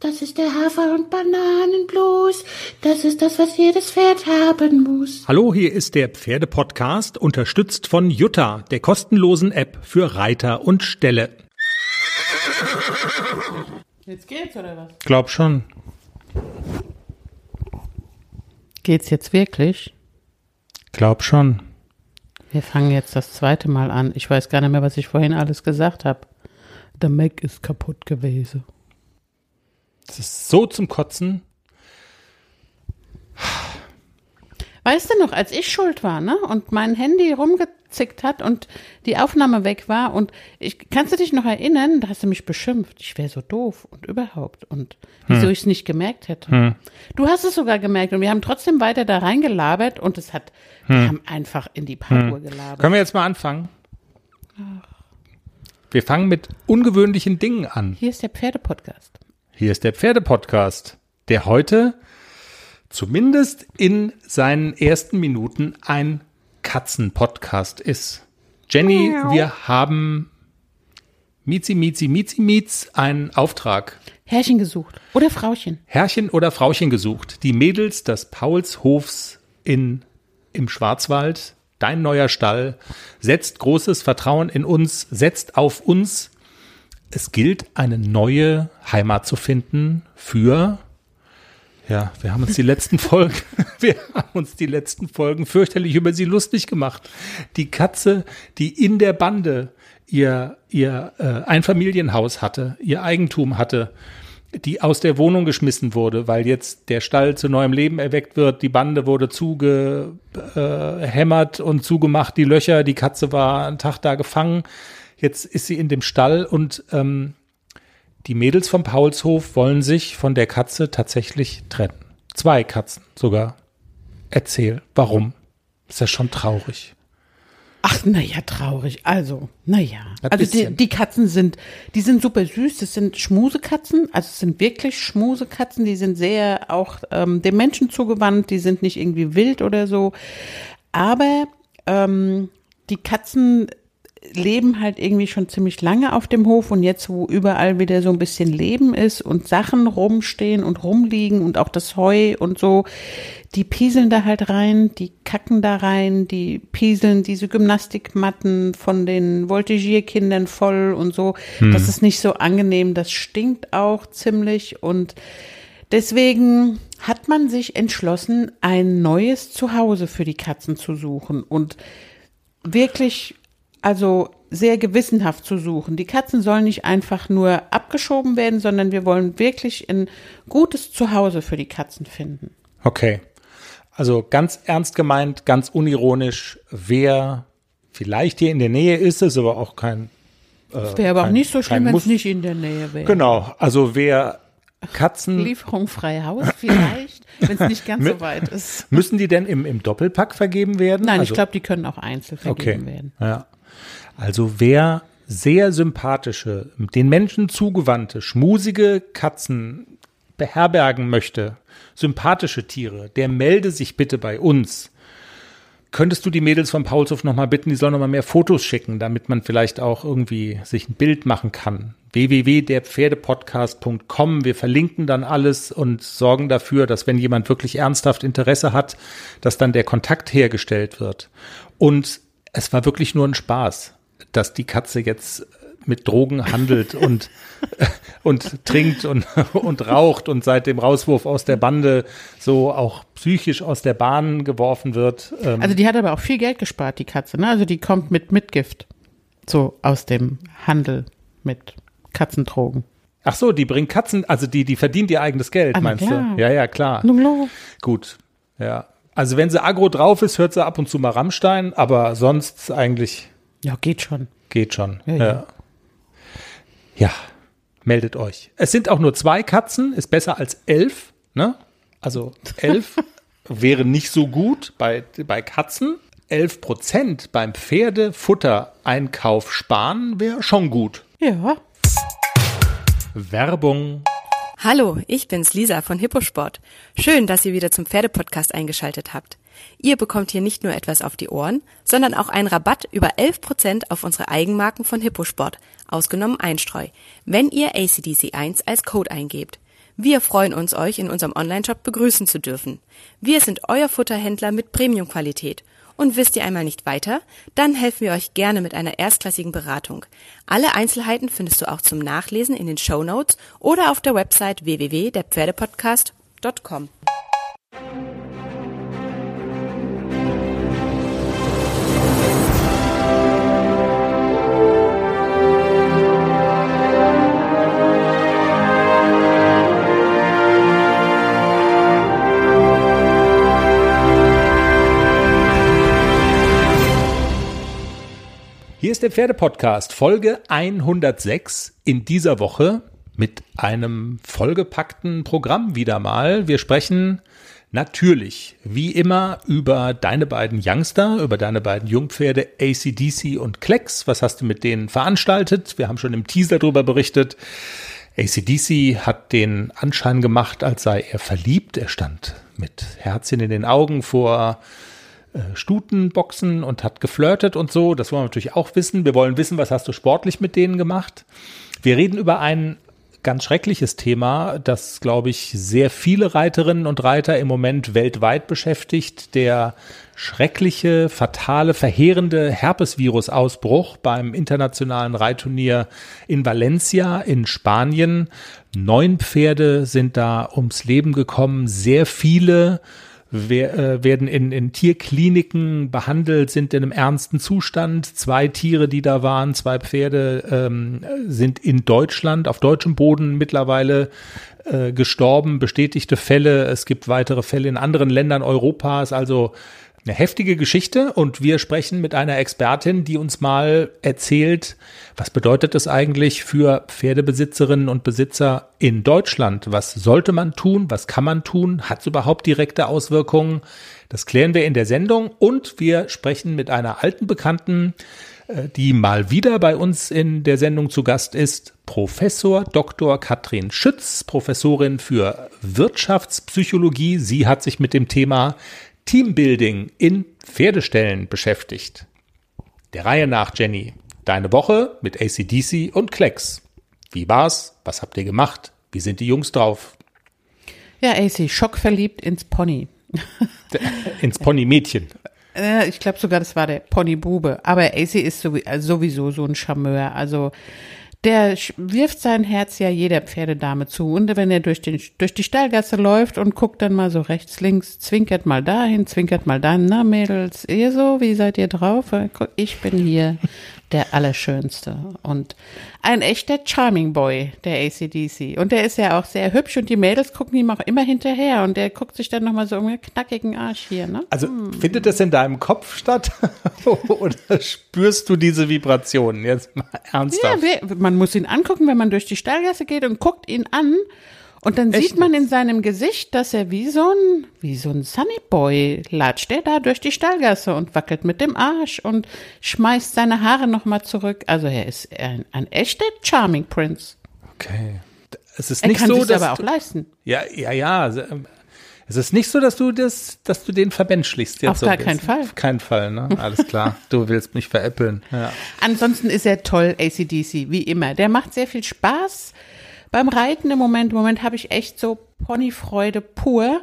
Das ist der Hafer- und Bananenblues. Das ist das, was jedes Pferd haben muss. Hallo, hier ist der Pferdepodcast, unterstützt von Jutta, der kostenlosen App für Reiter und Ställe. Jetzt geht's oder was? Glaub schon. Geht's jetzt wirklich? Glaub schon. Wir fangen jetzt das zweite Mal an. Ich weiß gar nicht mehr, was ich vorhin alles gesagt habe. Der Mac ist kaputt gewesen. Das ist so zum Kotzen. Weißt du noch, als ich schuld war, ne? Und mein Handy rumgezickt hat und die Aufnahme weg war und ich kannst du dich noch erinnern, da hast du mich beschimpft. Ich wäre so doof und überhaupt und wieso ich es nicht gemerkt hätte. Du hast es sogar gemerkt und wir haben trotzdem weiter da reingelabert und es hat, wir haben einfach in die Parkour gelabert. Können wir jetzt mal anfangen? Wir fangen mit ungewöhnlichen Dingen an. Hier ist der Pferdepodcast. Hier ist der Pferdepodcast, der heute zumindest in seinen ersten Minuten ein Katzenpodcast ist. Jenny, wir haben Miezi, Miezi, Miezi, Miez einen Auftrag. Herrchen gesucht oder Frauchen. Herrchen oder Frauchen gesucht. Die Mädels des Paulshofs in, im Schwarzwald, dein neuer Stall, setzt großes Vertrauen in uns, setzt auf uns. Es gilt, eine neue Heimat zu finden für, ja, wir haben uns die letzten Folgen, wir haben uns die letzten Folgen fürchterlich über sie lustig gemacht. Die Katze, die in der Bande ihr, ihr äh, Einfamilienhaus hatte, ihr Eigentum hatte, die aus der Wohnung geschmissen wurde, weil jetzt der Stall zu neuem Leben erweckt wird, die Bande wurde zugehämmert und zugemacht, die Löcher, die Katze war einen Tag da gefangen, jetzt ist sie in dem Stall und ähm, die Mädels vom Paulshof wollen sich von der Katze tatsächlich trennen. Zwei Katzen sogar. Erzähl, warum? Ist ja schon traurig. Ach, naja, traurig. Also, naja. Also die, die Katzen sind, die sind super süß. Das sind Schmusekatzen. Also es sind wirklich Schmusekatzen. Die sind sehr auch ähm, dem Menschen zugewandt. Die sind nicht irgendwie wild oder so. Aber ähm, die Katzen leben halt irgendwie schon ziemlich lange auf dem Hof und jetzt, wo überall wieder so ein bisschen Leben ist und Sachen rumstehen und rumliegen und auch das Heu und so, die pieseln da halt rein, die kacken da rein, die pieseln diese Gymnastikmatten von den Voltigierkindern voll und so. Das ist nicht so angenehm, das stinkt auch ziemlich und deswegen hat man sich entschlossen, ein neues Zuhause für die Katzen zu suchen und wirklich also sehr gewissenhaft zu suchen. Die Katzen sollen nicht einfach nur abgeschoben werden, sondern wir wollen wirklich ein gutes Zuhause für die Katzen finden. Okay. Also ganz ernst gemeint, ganz unironisch, wer vielleicht hier in der Nähe ist, ist aber auch kein. Es wäre aber auch kein- nicht so schlimm, wenn es nicht in der Nähe wäre. Genau. Also wer Katzen. Lieferung frei Haus vielleicht, wenn es nicht ganz so weit ist. Müssen die denn im, im Doppelpack vergeben werden? Nein, also, ich glaube, die können auch einzeln vergeben okay. werden. Ja. Also wer sehr sympathische, den Menschen zugewandte, schmusige Katzen beherbergen möchte, sympathische Tiere, der melde sich bitte bei uns. Könntest du die Mädels vom Paulshof nochmal bitten, die sollen nochmal mehr Fotos schicken, damit man vielleicht auch irgendwie sich ein Bild machen kann. www.derpferdepodcast.com. Wir verlinken dann alles und sorgen dafür, dass wenn jemand wirklich ernsthaft Interesse hat, dass dann der Kontakt hergestellt wird. Und es war wirklich nur ein Spaß, dass die Katze jetzt mit Drogen handelt und, und trinkt und, und raucht und seit dem Rauswurf aus der Bande so auch psychisch aus der Bahn geworfen wird. Ähm, Also die hat aber auch viel Geld gespart, die Katze. Ne? Also die kommt mit Mitgift. So aus dem Handel mit Katzendrogen. ach so, die bringt Katzen, also die, die verdient ihr eigenes Geld, Ah, na meinst klar. du? Ja, ja, klar. Hallo. Gut, ja. Also wenn sie aggro drauf ist, hört sie ab und zu mal Rammstein, aber sonst eigentlich Ja, geht schon. geht schon. Ja, Ja, ja. meldet euch. Es sind auch nur zwei Katzen, ist besser als elf, ne? Also elf wäre nicht so gut bei, bei Katzen. 11 Prozent beim Pferdefuttereinkauf sparen wäre schon gut. Ja. Werbung. Hallo, ich bin's Lisa von Hipposport. Schön, dass ihr wieder zum Pferdepodcast eingeschaltet habt. Ihr bekommt hier nicht nur etwas auf die Ohren, sondern auch einen Rabatt über 11% auf unsere Eigenmarken von Hipposport, ausgenommen Einstreu, wenn ihr ACDC1 als Code eingebt. Wir freuen uns, euch in unserem Onlineshop begrüßen zu dürfen. Wir sind euer Futterhändler mit Premiumqualität. Und wisst ihr einmal nicht weiter? Dann helfen wir euch gerne mit einer erstklassigen Beratung. Alle Einzelheiten findest du auch zum Nachlesen in den Show Notes oder auf der Website www.derpferdepodcast.com. Hier ist der Pferdepodcast, Folge 106 in dieser Woche mit einem vollgepackten Programm wieder mal. Wir sprechen natürlich, wie immer, über deine beiden Youngster, über deine beiden Jungpferde ACDC und Klecks. Was hast du mit denen veranstaltet? Wir haben schon im Teaser darüber berichtet. ACDC hat den Anschein gemacht, als sei er verliebt. Er stand mit Herzchen in den Augen vor Stutenboxen und hat geflirtet und so. Das wollen wir natürlich auch wissen. Wir wollen wissen, was hast du sportlich mit denen gemacht. Wir reden über ein ganz schreckliches Thema, das, glaube ich, sehr viele Reiterinnen und Reiter im Moment weltweit beschäftigt. Der schreckliche, fatale, verheerende Herpesvirus-Ausbruch beim internationalen Reitturnier in Valencia in Spanien. Neun Pferde sind da ums Leben gekommen, sehr viele äh, werden in, in Tierkliniken behandelt, sind in einem ernsten Zustand. Zwei Tiere, die da waren, zwei Pferde, ähm, sind in Deutschland, auf deutschem Boden mittlerweile äh, gestorben. Bestätigte Fälle. Es gibt weitere Fälle in anderen Ländern Europas. Also eine heftige Geschichte und wir sprechen mit einer Expertin, die uns mal erzählt, was bedeutet es eigentlich für Pferdebesitzerinnen und Besitzer in Deutschland? Was sollte man tun? Was kann man tun? Hat es überhaupt direkte Auswirkungen? Das klären wir in der Sendung und wir sprechen mit einer alten Bekannten, äh, die mal wieder bei uns in der Sendung zu Gast ist, Professor Dr. Katrin Schütz, Professorin für Wirtschaftspsychologie. Sie hat sich mit dem Thema Teambuilding in Pferdestellen beschäftigt. Der Reihe nach, Jenny. Deine Woche mit ACDC und Klecks. Wie war's? Was habt ihr gemacht? Wie sind die Jungs drauf? Ja, AC, schockverliebt ins Pony. ins Pony-Mädchen. Ich glaube sogar, das war der Pony-Bube. Aber AC ist sowieso so ein Charmeur. Also der wirft sein Herz ja jeder Pferdedame zu. Und wenn er durch, den, durch die Stallgasse läuft und guckt dann mal so rechts, links, zwinkert mal dahin, zwinkert mal dahin. Na, Mädels, ihr so, wie seid ihr drauf? Ich bin hier der Allerschönste. Und ein echter Charming Boy, der ACDC. Und der ist ja auch sehr hübsch und die Mädels gucken ihm auch immer hinterher und der guckt sich dann nochmal so um den knackigen Arsch hier, ne? Also hm. findet das in deinem Kopf statt? Oder spürst du diese Vibrationen? Jetzt mal ernsthaft. Ja, man muss ihn angucken, wenn man durch die Stallgasse geht und guckt ihn an und dann Echt sieht man in seinem Gesicht, dass er wie so ein, wie so ein Sunny Boy latscht er da durch die Stallgasse und wackelt mit dem Arsch und schmeißt seine Haare nochmal zurück. Also er ist ein, ein echter Charming Prince. Okay. Es ist er nicht kann so, dass aber auch leisten. Ja, ja, ja. Es ist nicht so, dass du das, dass du den vermenschlichst jetzt. Auf so gar keinen Fall. Auf keinen Fall, ne? Alles klar. du willst mich veräppeln. Ja. Ansonsten ist er toll, ACDC, wie immer. Der macht sehr viel Spaß beim Reiten im Moment. Im Moment habe ich echt so Ponyfreude pur.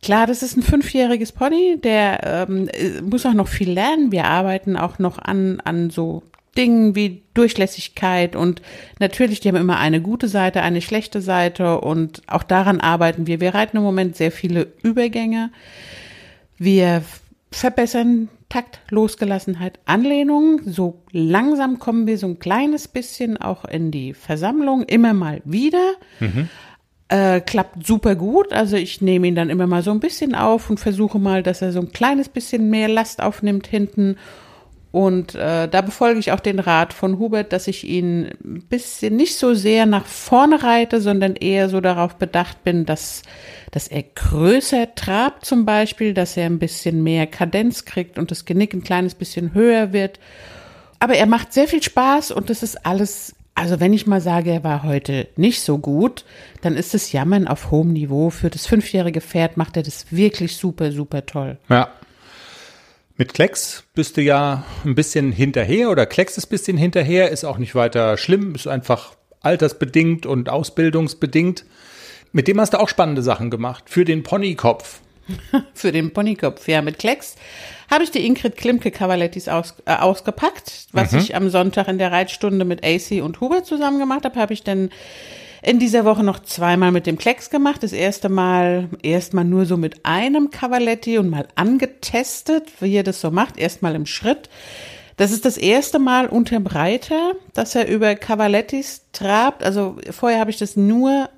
Klar, das ist ein fünfjähriges Pony, der ähm, muss auch noch viel lernen. Wir arbeiten auch noch an, an so Dingen wie Durchlässigkeit und natürlich, die haben immer eine gute Seite, eine schlechte Seite und auch daran arbeiten wir. Wir reiten im Moment sehr viele Übergänge. Wir verbessern Takt, Losgelassenheit, Anlehnung. So langsam kommen wir so ein kleines bisschen auch in die Versammlung, immer mal wieder. Mhm. Äh, klappt super gut. Also ich nehme ihn dann immer mal so ein bisschen auf und versuche mal, dass er so ein kleines bisschen mehr Last aufnimmt hinten und äh, da befolge ich auch den Rat von Hubert, dass ich ihn ein bisschen nicht so sehr nach vorne reite, sondern eher so darauf bedacht bin, dass, dass er größer trabt zum Beispiel, dass er ein bisschen mehr Kadenz kriegt und das Genick ein kleines bisschen höher wird. Aber er macht sehr viel Spaß und das ist alles, also wenn ich mal sage, er war heute nicht so gut, dann ist das Jammern auf hohem Niveau. Für das fünfjährige Pferd macht er das wirklich super, super toll. Ja, mit Klecks bist du ja ein bisschen hinterher oder Klecks ist ein bisschen hinterher, ist auch nicht weiter schlimm, ist einfach altersbedingt und ausbildungsbedingt. Mit dem hast du auch spannende Sachen gemacht. Für den Ponykopf. Für den Ponykopf, ja, mit Klecks habe ich die Ingrid Klimke Cavalettis aus, äh, ausgepackt, was ich am Sonntag in der Reitstunde mit AC und Hubert zusammen gemacht habe, habe ich dann in dieser Woche noch zweimal mit dem Klecks gemacht. Das erste Mal erstmal nur so mit einem Cavaletti und mal angetestet, wie er das so macht, erstmal im Schritt. Das ist das erste Mal unterm Reiter, dass er über Cavalettis trabt. Also vorher habe ich das nur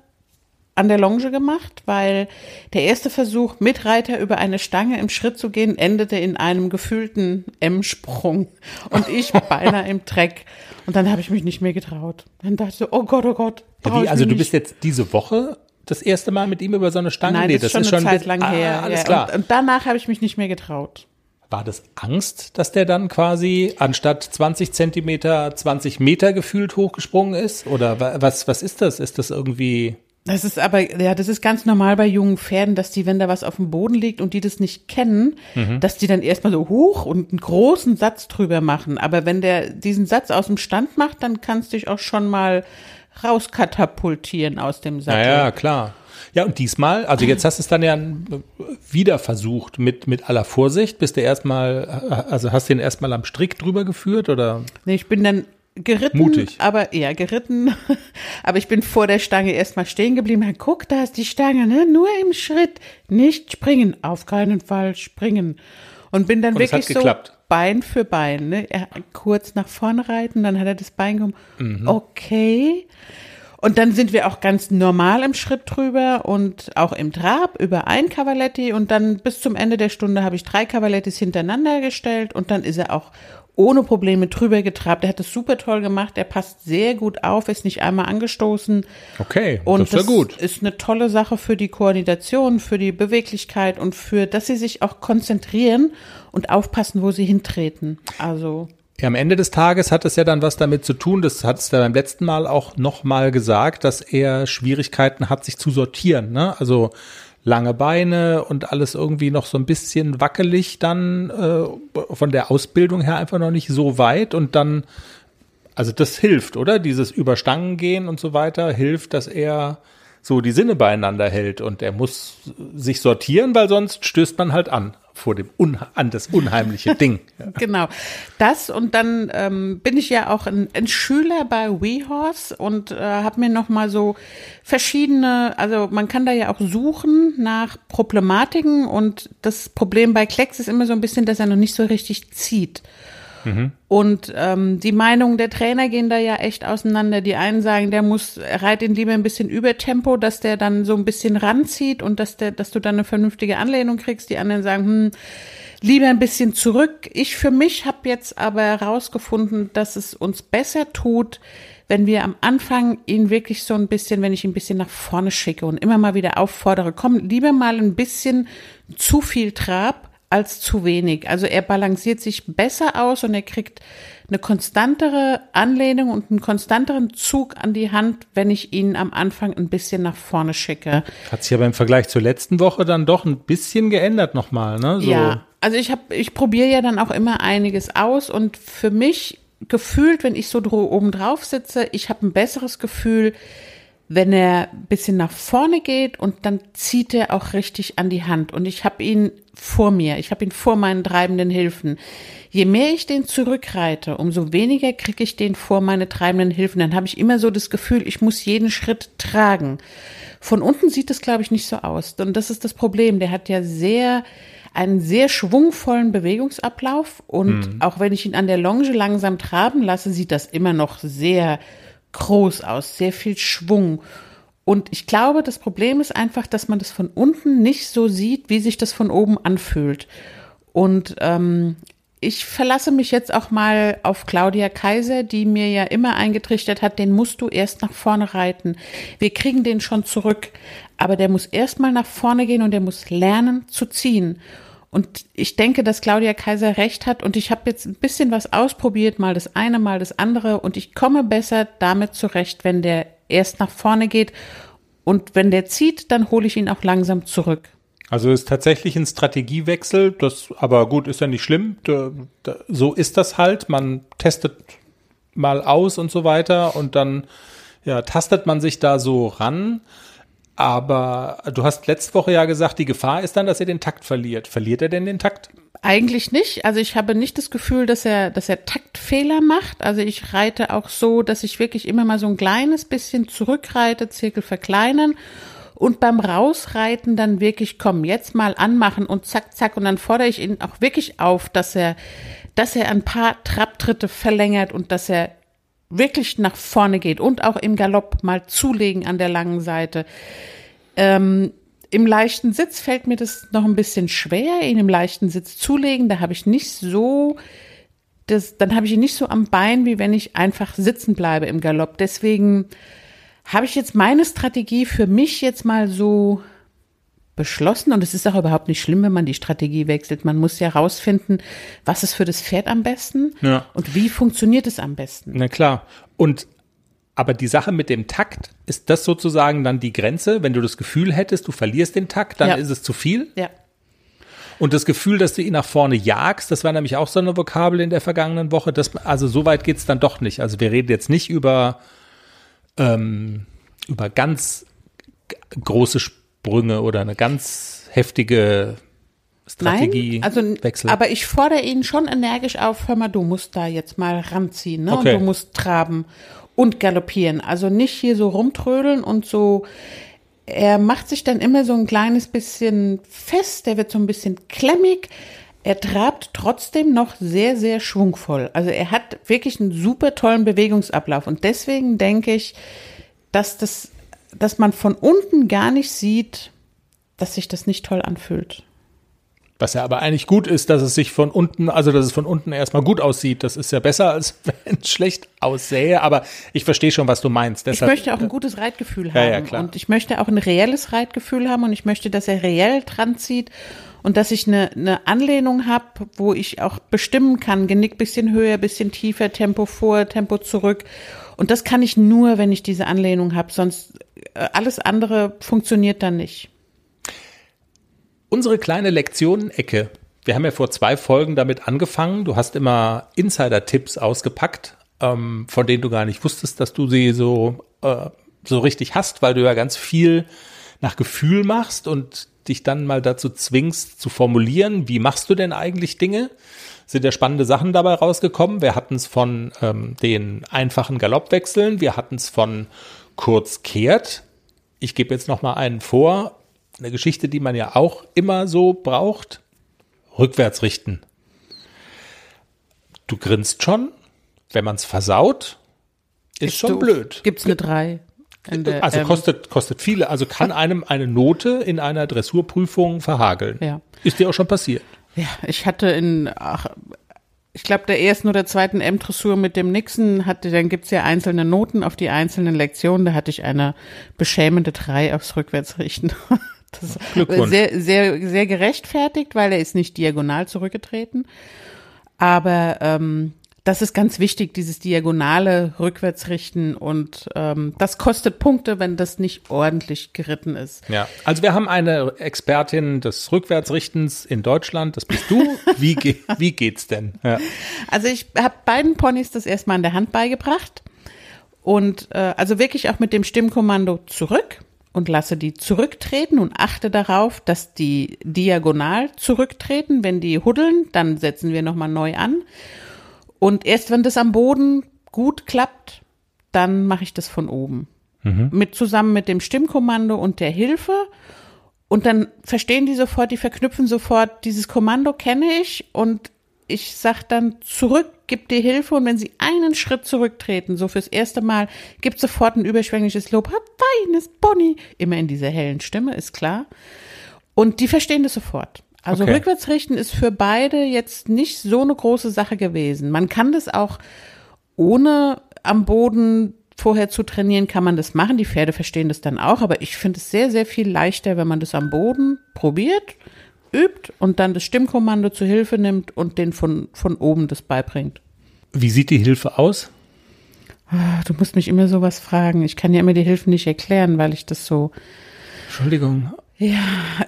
an der Longe gemacht, weil der erste Versuch, mit Reiter über eine Stange im Schritt zu gehen, endete in einem gefühlten M-Sprung und ich beinahe im Dreck. Und dann habe ich mich nicht mehr getraut. Dann dachte ich so, oh Gott, oh Gott. Ja, wie, also du bist jetzt diese Woche das erste Mal mit ihm über so eine Stange? Nein, Nee, das, ist schon eine Zeit lang ah, her. Alles ja. klar. Und, und danach habe ich mich nicht mehr getraut. War das Angst, dass der dann quasi anstatt 20 Zentimeter 20 Meter gefühlt hochgesprungen ist? Oder wa- was, was ist das? Ist das irgendwie, Das ist aber, ja, das ist ganz normal bei jungen Pferden, dass die, wenn da was auf dem Boden liegt und die das nicht kennen, dass die dann erstmal so hoch und einen großen Satz drüber machen. Aber wenn der diesen Satz aus dem Stand macht, dann kannst du dich auch schon mal rauskatapultieren aus dem Sattel. naja, klar. Ja, und diesmal, also jetzt hast du es dann ja wieder versucht mit, mit aller Vorsicht. Bist du erstmal, also hast du ihn erstmal am Strick drüber geführt oder? Nee, ich bin dann geritten, Mutig. aber ja, geritten, aber ich bin vor der Stange erstmal stehen geblieben. Dann guck, da ist die Stange, ne? Nur im Schritt, nicht springen, auf keinen Fall springen. Und bin dann Und hat wirklich so geklappt. Bein für Bein, ne? Er kurz nach vorne reiten, dann hat er das Bein gehoben. Mhm. Okay. Und dann sind wir auch ganz normal im Schritt drüber und auch im Trab über ein Cavaletti und dann bis zum Ende der Stunde habe ich drei Cavallettis hintereinander gestellt und dann ist er auch ohne Probleme drüber getrabt. Er hat es super toll gemacht, er passt sehr gut auf, ist nicht einmal angestoßen. Okay, Und das ist ja gut. ist eine tolle Sache für die Koordination, für die Beweglichkeit und für, dass sie sich auch konzentrieren und aufpassen, wo sie hintreten. Also Ja, am Ende des Tages hat es ja dann was damit zu tun, das hat es ja beim letzten Mal auch nochmal gesagt, dass er Schwierigkeiten hat, sich zu sortieren. Ne? Also lange Beine und alles irgendwie noch so ein bisschen wackelig dann äh, von der Ausbildung her einfach noch nicht so weit und dann, also das hilft, oder? Dieses Überstangen gehen und so weiter hilft, dass er so die Sinne beieinander hält und er muss sich sortieren, weil sonst stößt man halt an vor dem Unha an das unheimliche Ding. Genau. Das und dann ähm, bin ich ja auch ein, ein Schüler bei WeHorse und äh, habe mir noch mal so verschiedene, also man kann da ja auch suchen nach Problematiken und das Problem bei Klecks ist immer so ein bisschen, dass er noch nicht so richtig zieht. Und ähm, die Meinungen der Trainer gehen da ja echt auseinander. Die einen sagen, der muss, reitet ihn lieber ein bisschen über Tempo, dass der dann so ein bisschen ranzieht und dass der, dass du dann eine vernünftige Anlehnung kriegst. Die anderen sagen, hm, lieber ein bisschen zurück. Ich für mich habe jetzt aber herausgefunden, dass es uns besser tut, wenn wir am Anfang ihn wirklich so ein bisschen, wenn ich ihn ein bisschen nach vorne schicke und immer mal wieder auffordere, komm, lieber mal ein bisschen zu viel Trab als zu wenig. Also er balanciert sich besser aus und er kriegt eine konstantere Anlehnung und einen konstanteren Zug an die Hand, wenn ich ihn am Anfang ein bisschen nach vorne schicke. Hat sich aber im Vergleich zur letzten Woche dann doch ein bisschen geändert nochmal, ne? So. Ja, also ich habe, ich probiere ja dann auch immer einiges aus und für mich gefühlt, wenn ich so oben drauf sitze, ich habe ein besseres Gefühl, wenn er ein bisschen nach vorne geht und dann zieht er auch richtig an die Hand. Und ich habe ihn vor mir, ich habe ihn vor meinen treibenden Hilfen. Je mehr ich den zurückreite, umso weniger kriege ich den vor meine treibenden Hilfen. Dann habe ich immer so das Gefühl, ich muss jeden Schritt tragen. Von unten sieht es, glaube ich, nicht so aus. Und das ist das Problem. Der hat ja sehr einen sehr schwungvollen Bewegungsablauf und auch wenn ich ihn an der Longe langsam traben lasse, sieht das immer noch sehr groß aus, sehr viel Schwung. Und ich glaube, das Problem ist einfach, dass man das von unten nicht so sieht, wie sich das von oben anfühlt. Und ähm, ich verlasse mich jetzt auch mal auf Claudia Kaiser, die mir ja immer eingetrichtert hat, den musst du erst nach vorne reiten. Wir kriegen den schon zurück, aber der muss erst mal nach vorne gehen und der muss lernen zu ziehen. Und ich denke, dass Claudia Kaiser recht hat und ich habe jetzt ein bisschen was ausprobiert, mal das eine, mal das andere und ich komme besser damit zurecht, wenn der erst nach vorne geht und wenn der zieht, dann hole ich ihn auch langsam zurück. Also ist tatsächlich ein Strategiewechsel, das, aber gut, ist ja nicht schlimm. So ist das halt. Man testet mal aus und so weiter und dann ja, tastet man sich da so ran. Aber du hast letzte Woche ja gesagt, die Gefahr ist dann, dass er den Takt verliert. Verliert er denn den Takt? Eigentlich nicht. Also ich habe nicht das Gefühl, dass er, dass er Taktfehler macht. Also ich reite auch so, dass ich wirklich immer mal so ein kleines bisschen zurückreite, Zirkel verkleinern und beim Rausreiten dann wirklich, komm, jetzt mal anmachen und zack, zack. Und dann fordere ich ihn auch wirklich auf, dass er, dass er ein paar Trabtritte verlängert und dass er wirklich nach vorne geht und auch im Galopp mal zulegen an der langen Seite. Ähm, Im leichten Sitz fällt mir das noch ein bisschen schwer, ihn im leichten Sitz zulegen. Da habe ich nicht so, das, dann habe ich ihn nicht so am Bein, wie wenn ich einfach sitzen bleibe im Galopp. Deswegen habe ich jetzt meine Strategie für mich jetzt mal so beschlossen und es ist auch überhaupt nicht schlimm, wenn man die Strategie wechselt. Man muss ja rausfinden, was ist für das Pferd am besten Ja. und wie funktioniert es am besten. Na klar. Und aber die Sache mit dem Takt, ist das sozusagen dann die Grenze? Wenn du das Gefühl hättest, du verlierst den Takt, dann Ja. ist es zu viel? Ja. Und das Gefühl, dass du ihn nach vorne jagst, das war nämlich auch so eine Vokabel in der vergangenen Woche. Das, also so weit geht's dann doch nicht. Also wir reden jetzt nicht über, ähm, über ganz große Sprünge oder eine ganz heftige Strategie. Nein, also, Wechsel. aber ich fordere ihn schon energisch auf, hör mal, du musst da jetzt mal ranziehen, ne? Okay. Und du musst traben und galoppieren. Also nicht hier so rumtrödeln und so. Er macht sich dann immer so ein kleines bisschen fest, der wird so ein bisschen klemmig. Er trabt trotzdem noch sehr, sehr schwungvoll. Also er hat wirklich einen super tollen Bewegungsablauf. Und deswegen denke ich, dass das, dass man von unten gar nicht sieht, dass sich das nicht toll anfühlt. Was ja aber eigentlich gut ist, dass es sich von unten, also dass es von unten erstmal gut aussieht. Das ist ja besser, als wenn es schlecht aussähe. Aber ich verstehe schon, was du meinst. Ich Deshalb, möchte auch ein gutes Reitgefühl Ja, haben. ja, klar. Und ich möchte auch ein reelles Reitgefühl haben und ich möchte, dass er reell dran zieht und dass ich eine, eine Anlehnung habe, wo ich auch bestimmen kann, Genick bisschen höher, bisschen tiefer, Tempo vor, Tempo zurück. Und das kann ich nur, wenn ich diese Anlehnung habe. Sonst äh, alles andere funktioniert dann nicht. Unsere kleine Lektionenecke. Wir haben ja vor zwei Folgen damit angefangen. Du hast immer Insider-Tipps ausgepackt, ähm, von denen du gar nicht wusstest, dass du sie so, äh, so richtig hast, weil du ja ganz viel nach Gefühl machst und dich dann mal dazu zwingst zu formulieren, wie machst du denn eigentlich Dinge? Sind ja spannende Sachen dabei rausgekommen. Wir hatten es von ähm, den einfachen Galoppwechseln, wir hatten es von kurz kehrt. Ich gebe jetzt noch mal einen vor, eine Geschichte, die man ja auch immer so braucht. Rückwärts richten. Du grinst schon, wenn man es versaut, ist schon blöd. Gibt's eine drei? der, Also ähm, kostet, kostet viele, also kann einem eine Note in einer Dressurprüfung verhageln. Ja. Ist dir auch schon passiert. Ja, ich hatte in, ach, ich glaube, der ersten oder zweiten M-Dressur mit dem Nixon hatte, dann gibt's ja einzelne Noten auf die einzelnen Lektionen. Da hatte ich eine beschämende drei aufs Rückwärtsrichten. Das Glückwunsch. sehr, sehr, sehr gerechtfertigt, weil er ist nicht diagonal zurückgetreten. Aber ähm, das ist ganz wichtig, dieses diagonale Rückwärtsrichten und ähm, das kostet Punkte, wenn das nicht ordentlich geritten ist. Ja. Also wir haben eine Expertin des Rückwärtsrichtens in Deutschland, das bist du. Wie, ge wie geht's denn? Ja. Also ich habe beiden Ponys das erstmal an der Hand beigebracht und äh, also wirklich auch mit dem Stimmkommando zurück und lasse die zurücktreten und achte darauf, dass die diagonal zurücktreten. Wenn die huddeln, dann setzen wir nochmal neu an. Und erst wenn das am Boden gut klappt, dann mache ich das von oben. Mit zusammen mit dem Stimmkommando und der Hilfe. Und dann verstehen die sofort, die verknüpfen sofort, dieses Kommando kenne ich und ich sag dann zurück, gib dir Hilfe und wenn sie einen Schritt zurücktreten, so fürs erste Mal, gibt sofort ein überschwängliches Lob, hab feines Bonnie, immer in dieser hellen Stimme, ist klar. Und die verstehen das sofort. Also Okay. Rückwärtsrichten ist für beide jetzt nicht so eine große Sache gewesen. Man kann das auch ohne am Boden vorher zu trainieren, kann man das machen. Die Pferde verstehen das dann auch, aber ich finde es sehr, sehr viel leichter, wenn man das am Boden probiert, übt und dann das Stimmkommando zu Hilfe nimmt und den von, von oben das beibringt. Wie sieht die Hilfe aus? Ah, Du musst mich immer sowas fragen. Ich kann ja immer die Hilfe nicht erklären, weil ich das so Entschuldigung.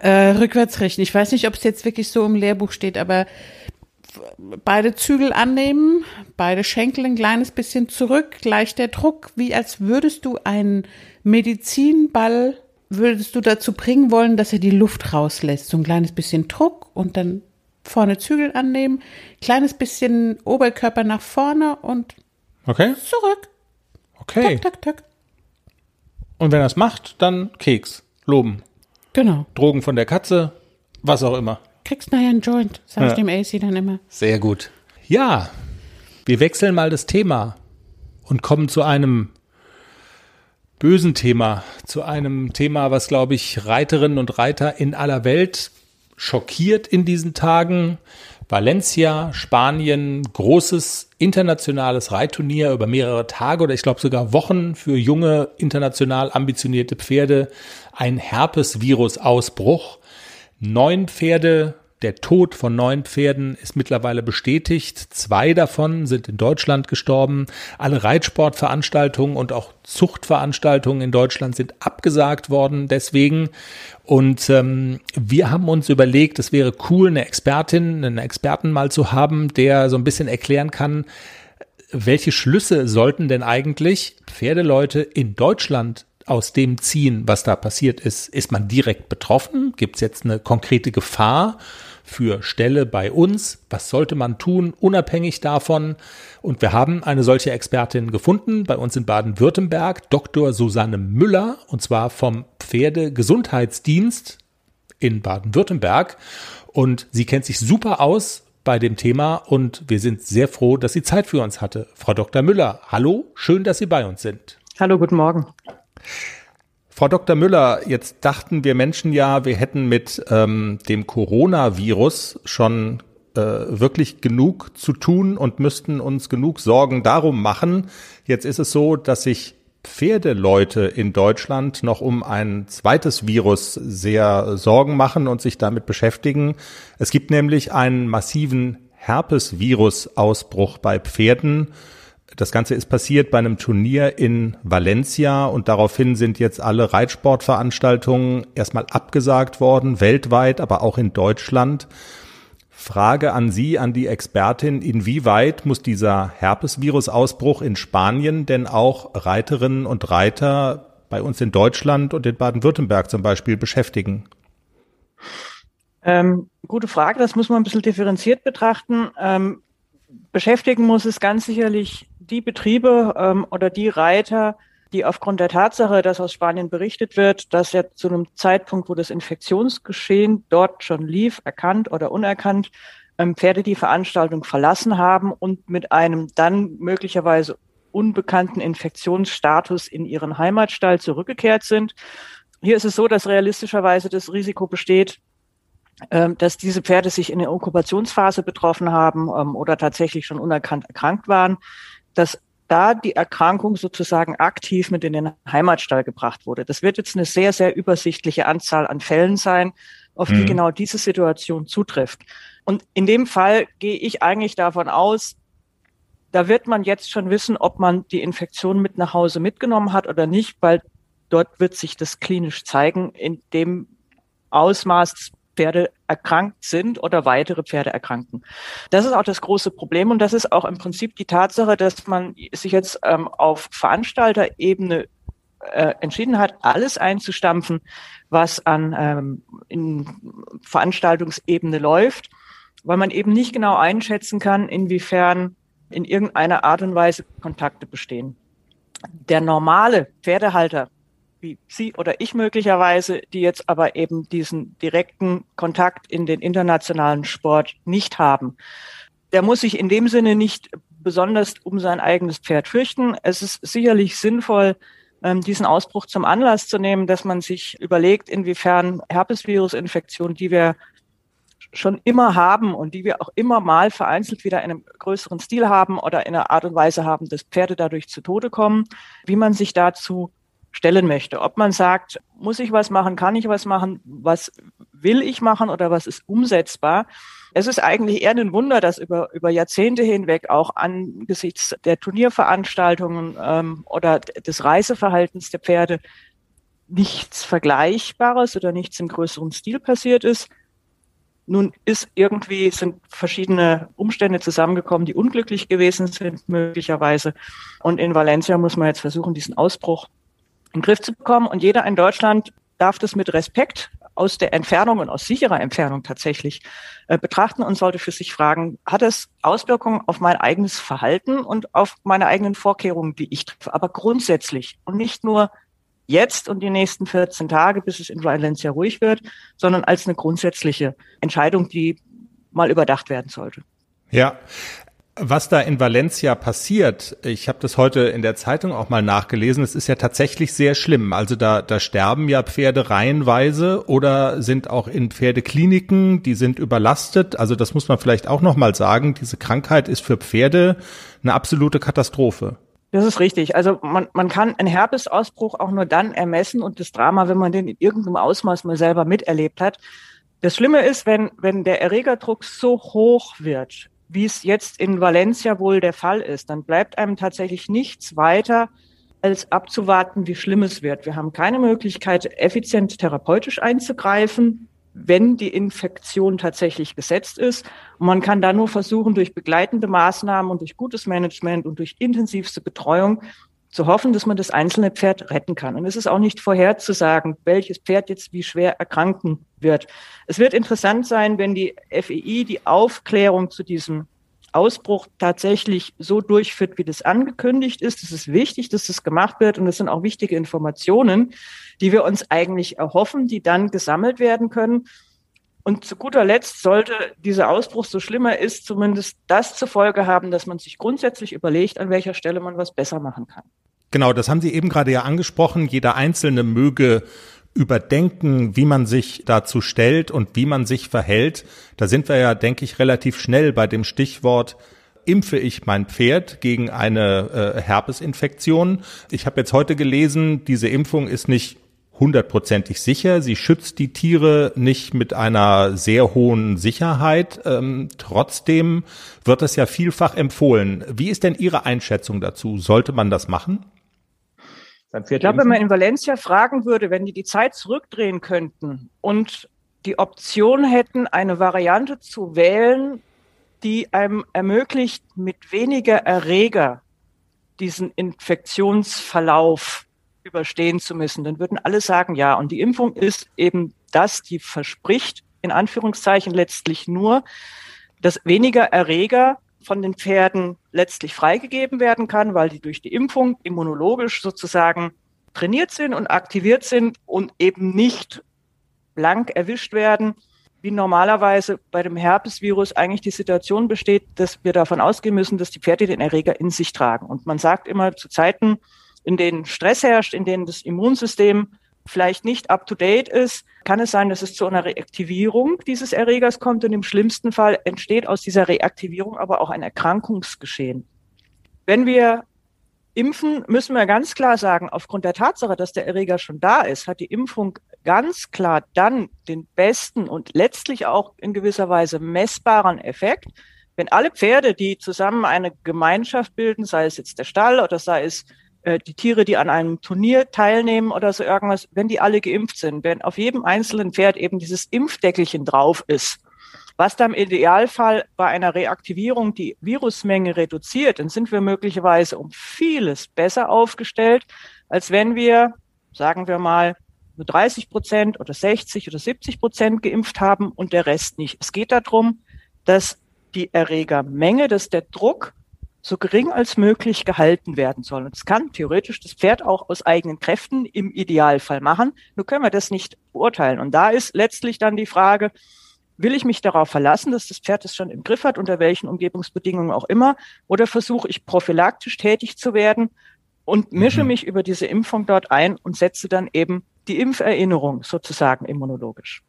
äh, rückwärts richten. Ich weiß nicht, ob es jetzt wirklich so im Lehrbuch steht, aber beide Zügel annehmen, beide Schenkel ein kleines bisschen zurück, gleich der Druck, wie als würdest du einen Medizinball würdest du dazu bringen wollen, dass er die Luft rauslässt? So ein kleines bisschen Druck und dann vorne Zügel annehmen, kleines bisschen Oberkörper nach vorne und Okay? zurück. Okay. Tak, tak, tak. Und wenn er es macht, dann Keks, loben, Genau. Drogen von der Katze, was auch immer. Kriegst nachher einen Joint, sag ich Ja. dem AC dann immer. Sehr gut. Ja, wir wechseln mal das Thema und kommen zu einem bösen Thema, zu einem Thema, was, glaube ich, Reiterinnen und Reiter in aller Welt schockiert in diesen Tagen. Valencia, Spanien, großes internationales Reitturnier über mehrere Tage oder ich glaube sogar Wochen für junge, international ambitionierte Pferde. Ein Herpesvirus-Ausbruch. Neun Pferde, der Tod von neun Pferden ist mittlerweile bestätigt. Zwei davon sind in Deutschland gestorben. Alle Reitsportveranstaltungen und auch Zuchtveranstaltungen in Deutschland sind abgesagt worden deswegen. Und ähm, wir haben uns überlegt, es wäre cool, eine Expertin, einen Experten mal zu haben, der so ein bisschen erklären kann, welche Schlüsse sollten denn eigentlich Pferdeleute in Deutschland aus dem ziehen, was da passiert ist? Ist man direkt betroffen? Gibt es jetzt eine konkrete Gefahr für Ställe bei uns? Was sollte man tun, unabhängig davon? Und wir haben eine solche Expertin gefunden bei uns in Baden-Württemberg, Dr. Susanne Müller, und zwar vom Pferdegesundheitsdienst in Baden-Württemberg. Und sie kennt sich super aus bei dem Thema und wir sind sehr froh, dass sie Zeit für uns hatte. Frau Dr. Müller, hallo, schön, dass Sie bei uns sind. Hallo, guten Morgen. Frau Dr. Müller, jetzt dachten wir Menschen ja, wir hätten mit ähm, dem Coronavirus schon äh, wirklich genug zu tun und müssten uns genug Sorgen darum machen. Jetzt ist es so, dass sich Pferdeleute in Deutschland noch um ein zweites Virus sehr Sorgen machen und sich damit beschäftigen. Es gibt nämlich einen massiven Herpesvirus-Ausbruch bei Pferden. Das Ganze ist passiert bei einem Turnier in Valencia und daraufhin sind jetzt alle Reitsportveranstaltungen erstmal abgesagt worden, weltweit, aber auch in Deutschland. Frage an Sie, an die Expertin, inwieweit muss dieser Herpesvirus-Ausbruch in Spanien denn auch Reiterinnen und Reiter bei uns in Deutschland und in Baden-Württemberg zum Beispiel beschäftigen? Ähm, gute Frage, das muss man ein bisschen differenziert betrachten. Ähm, beschäftigen muss es ganz sicherlich die Betriebe ähm, oder die Reiter, die aufgrund der Tatsache, dass aus Spanien berichtet wird, dass ja zu einem Zeitpunkt, wo das Infektionsgeschehen dort schon lief, erkannt oder unerkannt, ähm, Pferde die Veranstaltung verlassen haben und mit einem dann möglicherweise unbekannten Infektionsstatus in ihren Heimatstall zurückgekehrt sind. Hier ist es so, dass realistischerweise das Risiko besteht, dass diese Pferde sich in der Inkubationsphase betroffen haben ähm, oder tatsächlich schon unerkannt erkrankt waren, dass da die Erkrankung sozusagen aktiv mit in den Heimatstall gebracht wurde. Das wird jetzt eine sehr, sehr übersichtliche Anzahl an Fällen sein, auf die Mhm. genau diese Situation zutrifft. Und in dem Fall gehe ich eigentlich davon aus, da wird man jetzt schon wissen, ob man die Infektion mit nach Hause mitgenommen hat oder nicht, weil dort wird sich das klinisch zeigen, in dem Ausmaß Pferde erkrankt sind oder weitere Pferde erkranken. Das ist auch das große Problem und das ist auch im Prinzip die Tatsache, dass man sich jetzt ähm, auf Veranstalterebene äh, entschieden hat, alles einzustampfen, was an ähm, in Veranstaltungsebene läuft, weil man eben nicht genau einschätzen kann, inwiefern in irgendeiner Art und Weise Kontakte bestehen. Der normale Pferdehalter, wie Sie oder ich möglicherweise, die jetzt aber eben diesen direkten Kontakt in den internationalen Sport nicht haben, der muss sich in dem Sinne nicht besonders um sein eigenes Pferd fürchten. Es ist sicherlich sinnvoll, ähm, diesen Ausbruch zum Anlass zu nehmen, dass man sich überlegt, inwiefern Herpesvirusinfektionen, die wir schon immer haben und die wir auch immer mal vereinzelt wieder in einem größeren Stil haben oder in einer Art und Weise haben, dass Pferde dadurch zu Tode kommen, wie man sich dazu stellen möchte. Ob man sagt, muss ich was machen, kann ich was machen, was will ich machen oder was ist umsetzbar. Es ist eigentlich eher ein Wunder, dass über, über Jahrzehnte hinweg auch angesichts der Turnierveranstaltungen ähm, oder des Reiseverhaltens der Pferde nichts Vergleichbares oder nichts im größeren Stil passiert ist. Nun ist irgendwie, sind verschiedene Umstände zusammengekommen, die unglücklich gewesen sind, möglicherweise. Und in Valencia muss man jetzt versuchen, diesen Ausbruch in den Griff zu bekommen. Und jeder in Deutschland darf das mit Respekt aus der Entfernung und aus sicherer Entfernung tatsächlich äh, betrachten und sollte für sich fragen, hat es Auswirkungen auf mein eigenes Verhalten und auf meine eigenen Vorkehrungen, die ich treffe, aber grundsätzlich und nicht nur jetzt und die nächsten 14 Tage, bis es in Valencia ruhig wird, sondern als eine grundsätzliche Entscheidung, die mal überdacht werden sollte. Ja, was da in Valencia passiert, ich habe das heute in der Zeitung auch mal nachgelesen, es ist ja tatsächlich sehr schlimm. Also da, da sterben ja Pferde reihenweise oder sind auch in Pferdekliniken, die sind überlastet. Also das muss man vielleicht auch nochmal sagen, diese Krankheit ist für Pferde eine absolute Katastrophe. Das ist richtig. Also man, man kann einen Herpesausbruch auch nur dann ermessen und das Drama, wenn man den in irgendeinem Ausmaß mal selber miterlebt hat. Das Schlimme ist, wenn, wenn der Erregerdruck so hoch wird, wie es jetzt in Valencia wohl der Fall ist, dann bleibt einem tatsächlich nichts weiter, als abzuwarten, wie schlimm es wird. Wir haben keine Möglichkeit, effizient therapeutisch einzugreifen, wenn die Infektion tatsächlich gesetzt ist. Und man kann da nur versuchen, durch begleitende Maßnahmen und durch gutes Management und durch intensivste Betreuung zu hoffen, dass man das einzelne Pferd retten kann. Und es ist auch nicht vorherzusagen, welches Pferd jetzt wie schwer erkranken wird. Es wird interessant sein, wenn die FEI die Aufklärung zu diesem Ausbruch tatsächlich so durchführt, wie das angekündigt ist. Es ist wichtig, dass das gemacht wird und es sind auch wichtige Informationen, die wir uns eigentlich erhoffen, die dann gesammelt werden können. Und zu guter Letzt sollte dieser Ausbruch, so schlimmer ist, zumindest das zur Folge haben, dass man sich grundsätzlich überlegt, an welcher Stelle man was besser machen kann. Genau, das haben Sie eben gerade ja angesprochen. Jeder Einzelne möge überdenken, wie man sich dazu stellt und wie man sich verhält. Da sind wir ja, denke ich, relativ schnell bei dem Stichwort impfe ich mein Pferd gegen eine äh, Herpesinfektion. Ich habe jetzt heute gelesen, diese Impfung ist nicht hundertprozentig sicher. Sie schützt die Tiere nicht mit einer sehr hohen Sicherheit. Ähm, trotzdem wird das ja vielfach empfohlen. Wie ist denn Ihre Einschätzung dazu? Sollte man das machen? Ich glaube, wenn man in Valencia fragen würde, wenn die die Zeit zurückdrehen könnten und die Option hätten, eine Variante zu wählen, die einem ermöglicht, mit weniger Erreger diesen Infektionsverlauf überstehen zu müssen, dann würden alle sagen, ja. Und die Impfung ist eben das, die verspricht, in Anführungszeichen letztlich nur, dass weniger Erreger von den Pferden letztlich freigegeben werden kann, weil die durch die Impfung immunologisch sozusagen trainiert sind und aktiviert sind und eben nicht blank erwischt werden, wie normalerweise bei dem Herpesvirus eigentlich die Situation besteht, dass wir davon ausgehen müssen, dass die Pferde den Erreger in sich tragen. Und man sagt immer zu Zeiten, in denen Stress herrscht, in denen das Immunsystem vielleicht nicht up-to-date ist, kann es sein, dass es zu einer Reaktivierung dieses Erregers kommt und im schlimmsten Fall entsteht aus dieser Reaktivierung aber auch ein Erkrankungsgeschehen. Wenn wir impfen, müssen wir ganz klar sagen, aufgrund der Tatsache, dass der Erreger schon da ist, hat die Impfung ganz klar dann den besten und letztlich auch in gewisser Weise messbaren Effekt, wenn alle Pferde, die zusammen eine Gemeinschaft bilden, sei es jetzt der Stall oder sei es äh, die Tiere, die an einem Turnier teilnehmen oder so irgendwas, wenn die alle geimpft sind, wenn auf jedem einzelnen Pferd eben dieses Impfdeckelchen drauf ist, was dann im Idealfall bei einer Reaktivierung die Virusmenge reduziert, dann sind wir möglicherweise um vieles besser aufgestellt, als wenn wir, sagen wir mal, nur 30 Prozent oder 60 oder 70 Prozent geimpft haben und der Rest nicht. Es geht darum, dass die Erregermenge, dass der Druck so gering als möglich gehalten werden soll. Und das kann theoretisch das Pferd auch aus eigenen Kräften im Idealfall machen. Nur können wir das nicht beurteilen. Und da ist letztlich dann die Frage, will ich mich darauf verlassen, dass das Pferd es schon im Griff hat, unter welchen Umgebungsbedingungen auch immer, oder versuche ich prophylaktisch tätig zu werden und mische mhm. mich über diese Impfung dort ein und setze dann eben die Impferinnerung sozusagen immunologisch.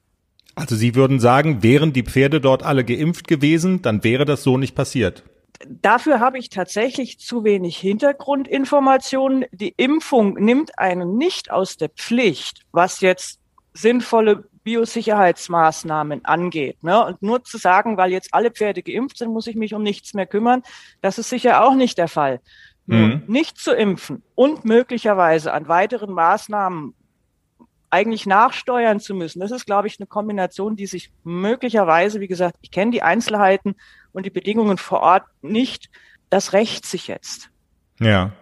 Also Sie würden sagen, wären die Pferde dort alle geimpft gewesen, dann wäre das so nicht passiert dafür habe ich tatsächlich zu wenig Hintergrundinformationen. Die Impfung nimmt einen nicht aus der Pflicht, was jetzt sinnvolle Biosicherheitsmaßnahmen angeht. Ne? Und nur zu sagen, weil jetzt alle Pferde geimpft sind, muss ich mich um nichts mehr kümmern, das ist sicher auch nicht der Fall. Mhm. Nicht zu impfen und möglicherweise an weiteren Maßnahmen eigentlich nachsteuern zu müssen, das ist, glaube ich, eine Kombination, die sich möglicherweise, wie gesagt, ich kenne die Einzelheiten und die Bedingungen vor Ort nicht. Das rächt sich jetzt. Ja.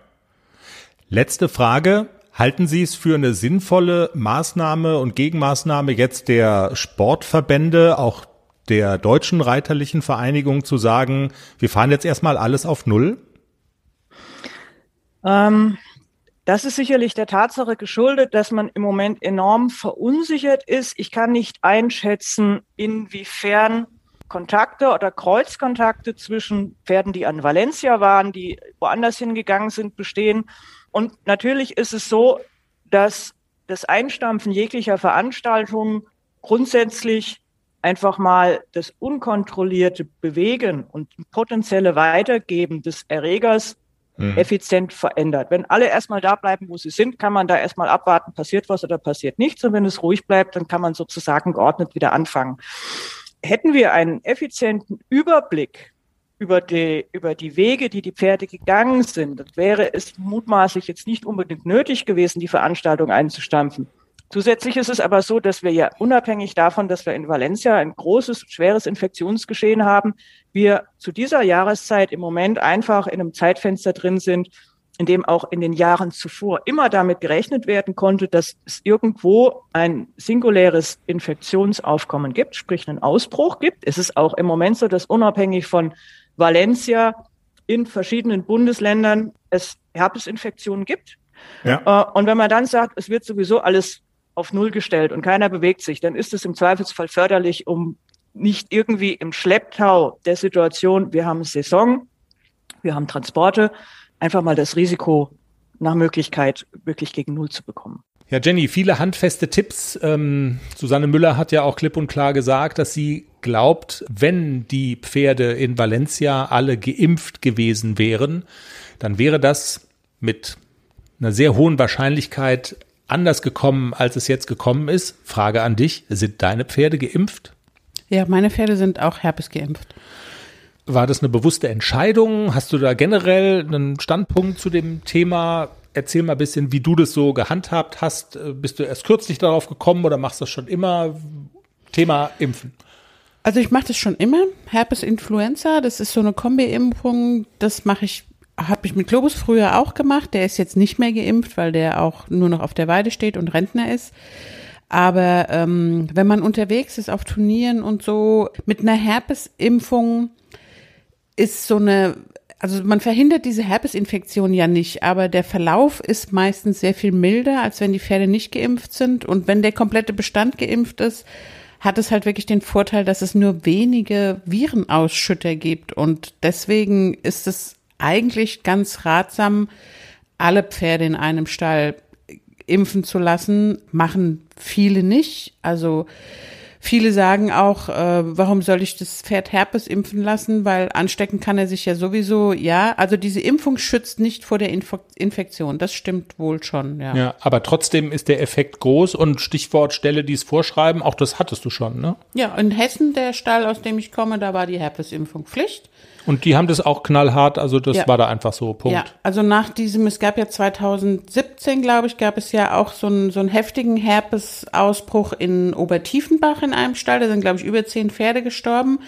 Letzte Frage. Halten Sie es für eine sinnvolle Maßnahme und Gegenmaßnahme jetzt der Sportverbände, auch der deutschen reiterlichen Vereinigung zu sagen, wir fahren jetzt erstmal alles auf Null? Ähm, das ist sicherlich der Tatsache geschuldet, dass man im Moment enorm verunsichert ist. Ich kann nicht einschätzen, inwiefern Kontakte oder Kreuzkontakte zwischen Pferden, die an Valencia waren, die woanders hingegangen sind, bestehen. Und natürlich ist es so, dass das Einstampfen jeglicher Veranstaltungen grundsätzlich einfach mal das unkontrollierte Bewegen und potenzielle Weitergeben des Erregers mhm. effizient verändert. Wenn alle erstmal da bleiben, wo sie sind, kann man da erstmal abwarten, passiert was oder passiert nichts. Und wenn es ruhig bleibt, dann kann man sozusagen geordnet wieder anfangen. Hätten wir einen effizienten Überblick über die, über die Wege, die die Pferde gegangen sind, dann wäre es mutmaßlich jetzt nicht unbedingt nötig gewesen, die Veranstaltung einzustampfen. Zusätzlich ist es aber so, dass wir ja unabhängig davon, dass wir in Valencia ein großes, schweres Infektionsgeschehen haben, wir zu dieser Jahreszeit im Moment einfach in einem Zeitfenster drin sind, in dem auch in den Jahren zuvor immer damit gerechnet werden konnte, dass es irgendwo ein singuläres Infektionsaufkommen gibt, sprich einen Ausbruch gibt. Es ist auch im Moment so, dass unabhängig von Valencia in verschiedenen Bundesländern es Herpesinfektionen gibt. Ja. Äh, und wenn man dann sagt, es wird sowieso alles auf Null gestellt und keiner bewegt sich, dann ist es im Zweifelsfall förderlich, um nicht irgendwie im Schlepptau der Situation, wir haben Saison, wir haben Transporte, einfach mal das Risiko nach Möglichkeit wirklich gegen Null zu bekommen. Ja, Jenny, viele handfeste Tipps. Ähm, Susanne Müller hat ja auch klipp und klar gesagt, dass sie glaubt, wenn die Pferde in Valencia alle geimpft gewesen wären, dann wäre das mit einer sehr hohen Wahrscheinlichkeit anders gekommen, als es jetzt gekommen ist. Frage an dich, sind deine Pferde geimpft? Ja, meine Pferde sind auch Herpes geimpft. War das eine bewusste Entscheidung? Hast du da generell einen Standpunkt zu dem Thema? Erzähl mal ein bisschen, wie du das so gehandhabt hast. Bist du erst kürzlich darauf gekommen oder machst du das schon immer? Thema Impfen. Also ich mache das schon immer. Herpes Influenza, das ist so eine Kombi-Impfung. Das mache ich habe ich mit Globus früher auch gemacht. Der ist jetzt nicht mehr geimpft, weil der auch nur noch auf der Weide steht und Rentner ist. Aber ähm, wenn man unterwegs ist auf Turnieren und so, mit einer Herpesimpfung ist so eine, also man verhindert diese Herpesinfektion ja nicht, aber der Verlauf ist meistens sehr viel milder, als wenn die Pferde nicht geimpft sind. Und wenn der komplette Bestand geimpft ist, hat es halt wirklich den Vorteil, dass es nur wenige Virenausschütter gibt. Und deswegen ist es eigentlich ganz ratsam, alle Pferde in einem Stall impfen zu lassen. Machen viele nicht. Also viele sagen auch, äh, warum soll ich das Pferd Herpes impfen lassen? Weil anstecken kann er sich ja sowieso. Ja, also diese Impfung schützt nicht vor der Inf Infektion. Das stimmt wohl schon. Ja. ja, aber trotzdem ist der Effekt groß und Stichwort Stelle, die es vorschreiben, auch das hattest du schon, ne? Ja, in Hessen, der Stall, aus dem ich komme, da war die Herpesimpfung Pflicht. Und die haben das auch knallhart, also das ja. war da einfach so, Punkt. Ja, also nach diesem, es gab ja 2017, glaube ich, gab es ja auch so einen, so einen heftigen Herpesausbruch in Obertiefenbach in einem Stall, da sind, glaube ich, über zehn Pferde gestorben.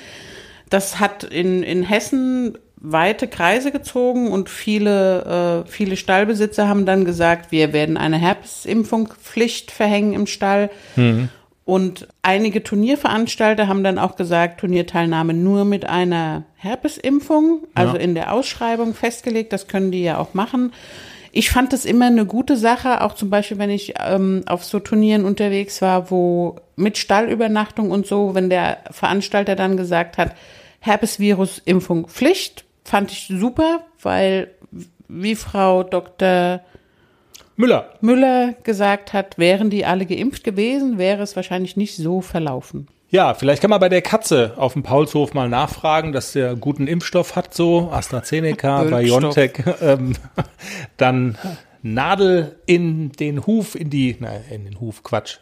Das hat in, in Hessen weite Kreise gezogen und viele, äh, viele Stallbesitzer haben dann gesagt, wir werden eine Herpesimpfungpflicht verhängen im Stall. Mhm. Und einige Turnierveranstalter haben dann auch gesagt, Turnierteilnahme nur mit einer Herpesimpfung, also ja. in der Ausschreibung festgelegt, das können die ja auch machen. Ich fand das immer eine gute Sache, auch zum Beispiel, wenn ich ähm, auf so Turnieren unterwegs war, wo mit Stallübernachtung und so, wenn der Veranstalter dann gesagt hat, Herpesvirus-Impfung Pflicht, fand ich super, weil wie Frau Dr. Müller. Müller gesagt hat, wären die alle geimpft gewesen, wäre es wahrscheinlich nicht so verlaufen. Ja, vielleicht kann man bei der Katze auf dem Paulshof mal nachfragen, dass der guten Impfstoff hat, so AstraZeneca, BioNTech, ähm, dann Nadel in den Huf, in die, nein, in den Huf, Quatsch,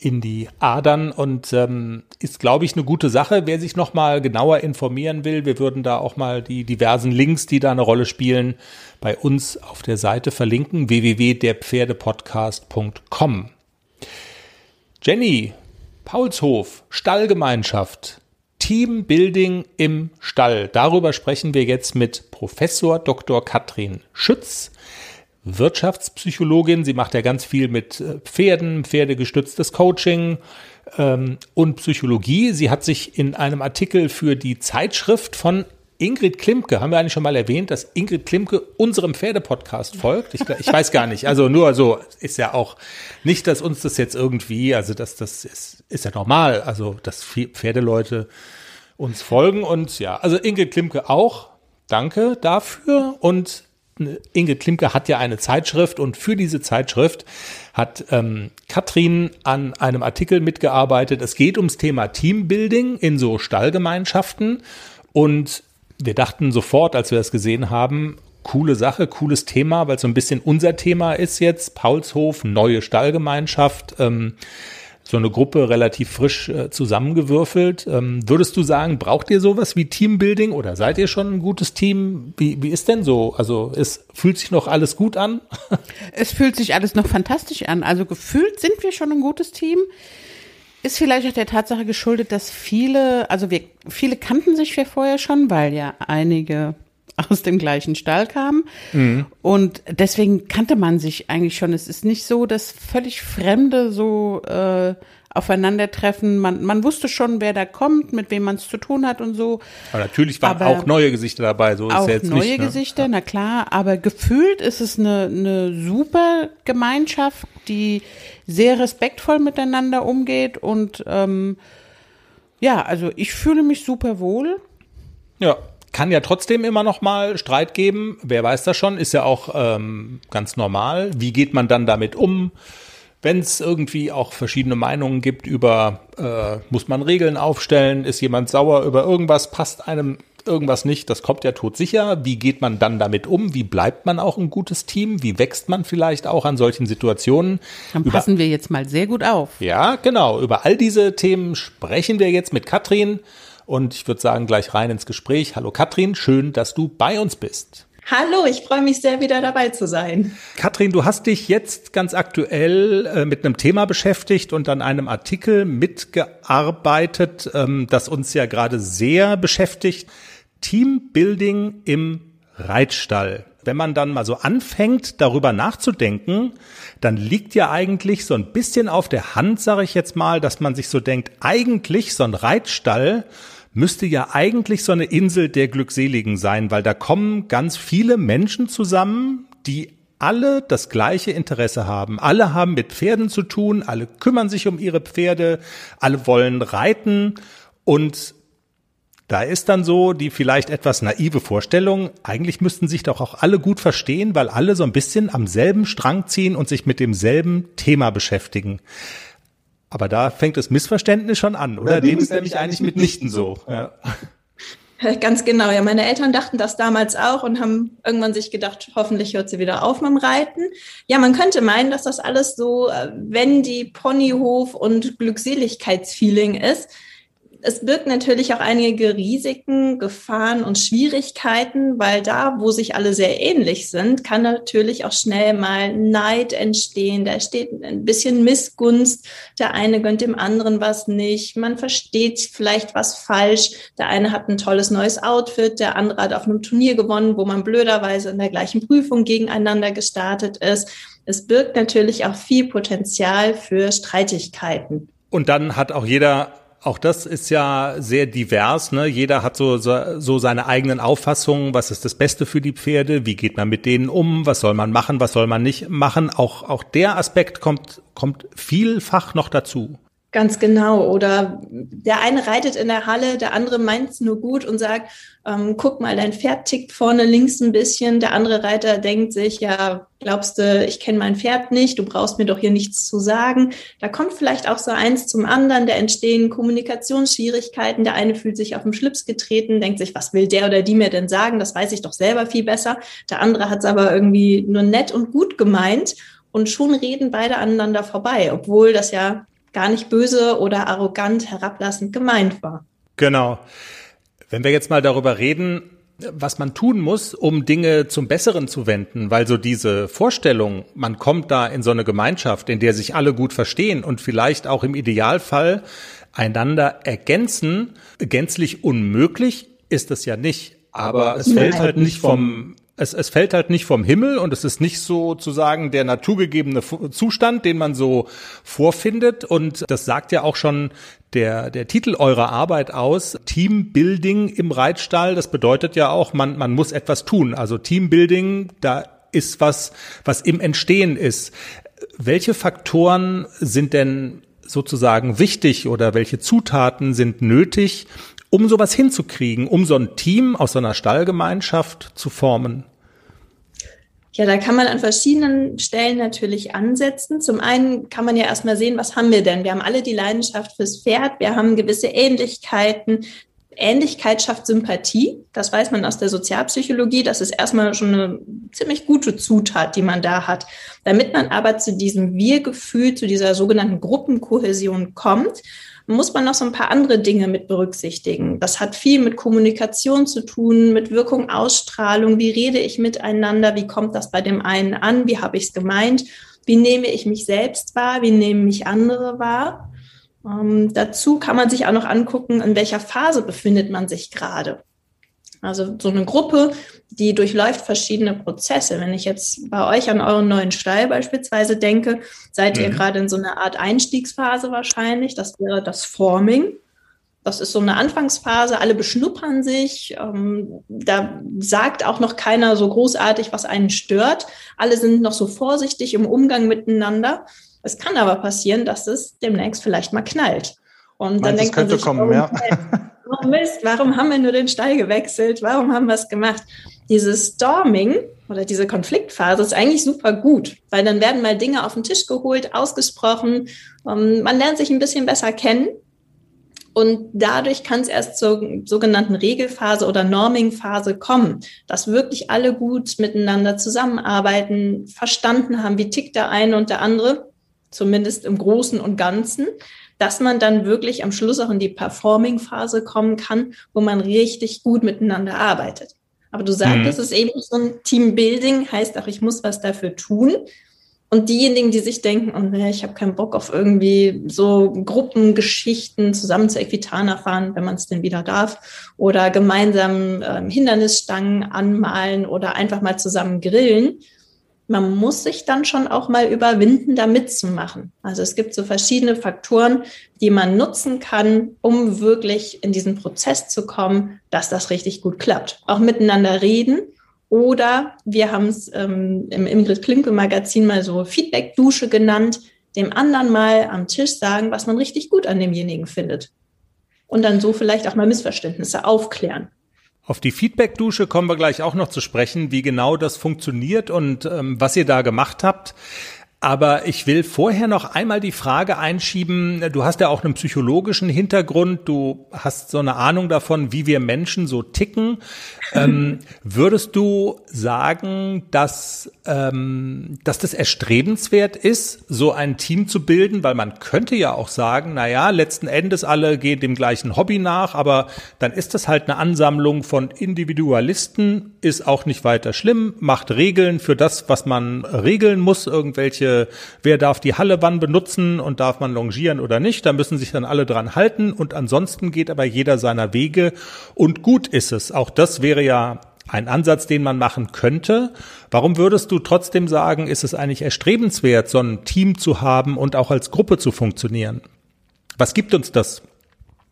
in die Adern und ähm, ist, glaube ich, eine gute Sache. Wer sich noch mal genauer informieren will, wir würden da auch mal die diversen Links, die da eine Rolle spielen, bei uns auf der Seite verlinken, www.derpferdepodcast.com. Jenny, Paulshof, Stallgemeinschaft, Teambuilding im Stall. Darüber sprechen wir jetzt mit Professor Dr. Katrin Schütz. Wirtschaftspsychologin. Sie macht ja ganz viel mit äh, Pferden, pferdegestütztes Coaching ähm, und Psychologie. Sie hat sich in einem Artikel für die Zeitschrift von Ingrid Klimke, haben wir eigentlich schon mal erwähnt, dass Ingrid Klimke unserem Pferdepodcast folgt? Ich, ich weiß gar nicht. Also nur so ist ja auch nicht, dass uns das jetzt irgendwie, also das, das ist, ist ja normal, also dass Pferdeleute uns folgen und ja, also Ingrid Klimke auch. Danke dafür und Inge Klimke hat ja eine Zeitschrift und für diese Zeitschrift hat ähm, Katrin an einem Artikel mitgearbeitet. Es geht ums Thema Teambuilding in so Stallgemeinschaften und wir dachten sofort, als wir das gesehen haben, coole Sache, cooles Thema, weil es so ein bisschen unser Thema ist jetzt. Paulshof, neue Stallgemeinschaft. Ähm, so eine Gruppe relativ frisch äh, zusammengewürfelt. Ähm, würdest du sagen, braucht ihr sowas wie Teambuilding oder seid ihr schon ein gutes Team? Wie, wie ist denn so? Also es fühlt sich noch alles gut an? es fühlt sich alles noch fantastisch an. Also gefühlt sind wir schon ein gutes Team. Ist vielleicht auch der Tatsache geschuldet, dass viele, also wir, viele kannten sich ja vorher schon, weil ja einige aus dem gleichen Stall kamen. Mhm. Und deswegen kannte man sich eigentlich schon. Es ist nicht so, dass völlig Fremde so äh, aufeinandertreffen. Man, man wusste schon, wer da kommt, mit wem man es zu tun hat und so. Aber natürlich waren aber auch neue Gesichter dabei, so ist auch jetzt neue nicht, ne? Gesichter, na klar. Aber gefühlt ist es eine, eine super Gemeinschaft, die sehr respektvoll miteinander umgeht und ähm, ja, also ich fühle mich super wohl. Ja, kann ja trotzdem immer noch mal Streit geben. Wer weiß das schon? Ist ja auch ähm, ganz normal. Wie geht man dann damit um? Wenn es irgendwie auch verschiedene Meinungen gibt über, äh, muss man Regeln aufstellen, ist jemand sauer über irgendwas, passt einem irgendwas nicht, das kommt ja todsicher. Wie geht man dann damit um? Wie bleibt man auch ein gutes Team? Wie wächst man vielleicht auch an solchen Situationen? Dann passen über, wir jetzt mal sehr gut auf. Ja, genau. Über all diese Themen sprechen wir jetzt mit Katrin. Und ich würde sagen, gleich rein ins Gespräch. Hallo Katrin, schön, dass du bei uns bist. Hallo, ich freue mich sehr, wieder dabei zu sein. Katrin, du hast dich jetzt ganz aktuell äh, mit einem Thema beschäftigt und an einem Artikel mitgearbeitet, ähm, das uns ja gerade sehr beschäftigt. Teambuilding im Reitstall. Wenn man dann mal so anfängt, darüber nachzudenken, dann liegt ja eigentlich so ein bisschen auf der Hand, sage ich jetzt mal, dass man sich so denkt, eigentlich so ein Reitstall müsste ja eigentlich so eine Insel der Glückseligen sein, weil da kommen ganz viele Menschen zusammen, die alle das gleiche Interesse haben. Alle haben mit Pferden zu tun, alle kümmern sich um ihre Pferde, alle wollen reiten und da ist dann so die vielleicht etwas naive Vorstellung, eigentlich müssten sich doch auch alle gut verstehen, weil alle so ein bisschen am selben Strang ziehen und sich mit demselben Thema beschäftigen. Aber da fängt das Missverständnis schon an, oder? Ja, Dem ist nämlich eigentlich mitnichten so. Ja. Ganz genau, ja. Meine Eltern dachten das damals auch und haben irgendwann sich gedacht, hoffentlich hört sie wieder auf mit dem Reiten. Ja, man könnte meinen, dass das alles so, äh, wenn die Ponyhof und Glückseligkeitsfeeling ist es birgt natürlich auch einige Risiken, Gefahren und Schwierigkeiten, weil da, wo sich alle sehr ähnlich sind, kann natürlich auch schnell mal Neid entstehen. Da steht ein bisschen Missgunst. Der eine gönnt dem anderen was nicht. Man versteht vielleicht was falsch. Der eine hat ein tolles neues Outfit, der andere hat auf einem Turnier gewonnen, wo man blöderweise in der gleichen Prüfung gegeneinander gestartet ist. Es birgt natürlich auch viel Potenzial für Streitigkeiten. Und dann hat auch jeder auch das ist ja sehr divers. Ne? Jeder hat so, so, so seine eigenen Auffassungen. Was ist das Beste für die Pferde? Wie geht man mit denen um? Was soll man machen? Was soll man nicht machen? Auch, auch der Aspekt kommt, kommt vielfach noch dazu. Ganz genau. Oder der eine reitet in der Halle, der andere meint es nur gut und sagt, ähm, guck mal, dein Pferd tickt vorne links ein bisschen. Der andere Reiter denkt sich, ja, glaubst du, ich kenne mein Pferd nicht, du brauchst mir doch hier nichts zu sagen. Da kommt vielleicht auch so eins zum anderen, da entstehen Kommunikationsschwierigkeiten. Der eine fühlt sich auf den Schlips getreten, denkt sich, was will der oder die mir denn sagen? Das weiß ich doch selber viel besser. Der andere hat es aber irgendwie nur nett und gut gemeint. Und schon reden beide aneinander vorbei, obwohl das ja gar nicht böse oder arrogant, herablassend gemeint war. Genau. Wenn wir jetzt mal darüber reden, was man tun muss, um Dinge zum Besseren zu wenden, weil so diese Vorstellung, man kommt da in so eine Gemeinschaft, in der sich alle gut verstehen und vielleicht auch im Idealfall einander ergänzen, gänzlich unmöglich ist es ja nicht. Aber es fällt halt nicht vom es, es fällt halt nicht vom Himmel und es ist nicht sozusagen der naturgegebene Zustand, den man so vorfindet. Und das sagt ja auch schon der, der Titel eurer Arbeit aus. Teambuilding im Reitstall, das bedeutet ja auch, man, man muss etwas tun. Also Teambuilding, da ist was, was im Entstehen ist. Welche Faktoren sind denn sozusagen wichtig oder welche Zutaten sind nötig, um sowas hinzukriegen, um so ein Team aus so einer Stallgemeinschaft zu formen? Ja, da kann man an verschiedenen Stellen natürlich ansetzen. Zum einen kann man ja erstmal sehen, was haben wir denn? Wir haben alle die Leidenschaft fürs Pferd, wir haben gewisse Ähnlichkeiten. Ähnlichkeit schafft Sympathie. Das weiß man aus der Sozialpsychologie. Das ist erstmal schon eine ziemlich gute Zutat, die man da hat. Damit man aber zu diesem Wir-Gefühl, zu dieser sogenannten Gruppenkohäsion kommt, muss man noch so ein paar andere Dinge mit berücksichtigen. Das hat viel mit Kommunikation zu tun, mit Wirkung, Ausstrahlung. Wie rede ich miteinander? Wie kommt das bei dem einen an? Wie habe ich es gemeint? Wie nehme ich mich selbst wahr? Wie nehmen mich andere wahr? Ähm, dazu kann man sich auch noch angucken, in welcher Phase befindet man sich gerade. Also so eine Gruppe, die durchläuft verschiedene Prozesse. Wenn ich jetzt bei euch an euren neuen Stall beispielsweise denke, seid mhm. ihr gerade in so einer Art Einstiegsphase wahrscheinlich. Das wäre das Forming. Das ist so eine Anfangsphase, alle beschnuppern sich. Ähm, da sagt auch noch keiner so großartig, was einen stört. Alle sind noch so vorsichtig im Umgang miteinander. Es kann aber passieren, dass es demnächst vielleicht mal knallt. Und dann Meinst, denkt man sich, kommen, oh, ja. oh Mist, warum haben wir nur den Stall gewechselt? Warum haben wir es gemacht? Dieses Storming oder diese Konfliktphase ist eigentlich super gut, weil dann werden mal Dinge auf den Tisch geholt, ausgesprochen. Um, man lernt sich ein bisschen besser kennen. Und dadurch kann es erst zur sogenannten Regelphase oder Normingphase kommen, dass wirklich alle gut miteinander zusammenarbeiten, verstanden haben, wie tickt der eine und der andere, zumindest im Großen und Ganzen dass man dann wirklich am Schluss auch in die Performing-Phase kommen kann, wo man richtig gut miteinander arbeitet. Aber du sagst, mhm. es ist eben so ein Teambuilding, heißt auch, ich muss was dafür tun. Und diejenigen, die sich denken, oh, nee, ich habe keinen Bock auf irgendwie so Gruppengeschichten zusammen zu Equitana fahren, wenn man es denn wieder darf, oder gemeinsam ähm, Hindernisstangen anmalen oder einfach mal zusammen grillen, man muss sich dann schon auch mal überwinden, da mitzumachen. Also es gibt so verschiedene Faktoren, die man nutzen kann, um wirklich in diesen Prozess zu kommen, dass das richtig gut klappt. Auch miteinander reden. Oder wir haben es ähm, im Ingrid Klinke Magazin mal so Feedback-Dusche genannt, dem anderen mal am Tisch sagen, was man richtig gut an demjenigen findet. Und dann so vielleicht auch mal Missverständnisse aufklären. Auf die Feedback-Dusche kommen wir gleich auch noch zu sprechen, wie genau das funktioniert und ähm, was ihr da gemacht habt. Aber ich will vorher noch einmal die Frage einschieben, du hast ja auch einen psychologischen Hintergrund, du hast so eine Ahnung davon, wie wir Menschen so ticken. Ähm, würdest du sagen, dass, ähm, dass das erstrebenswert ist, so ein Team zu bilden? Weil man könnte ja auch sagen, na ja, letzten Endes alle gehen dem gleichen Hobby nach, aber dann ist das halt eine Ansammlung von Individualisten, ist auch nicht weiter schlimm, macht Regeln für das, was man regeln muss, irgendwelche wer darf die Halle wann benutzen und darf man longieren oder nicht. Da müssen sich dann alle dran halten und ansonsten geht aber jeder seiner Wege und gut ist es. Auch das wäre ja ein Ansatz, den man machen könnte. Warum würdest du trotzdem sagen, ist es eigentlich erstrebenswert, so ein Team zu haben und auch als Gruppe zu funktionieren? Was gibt uns das?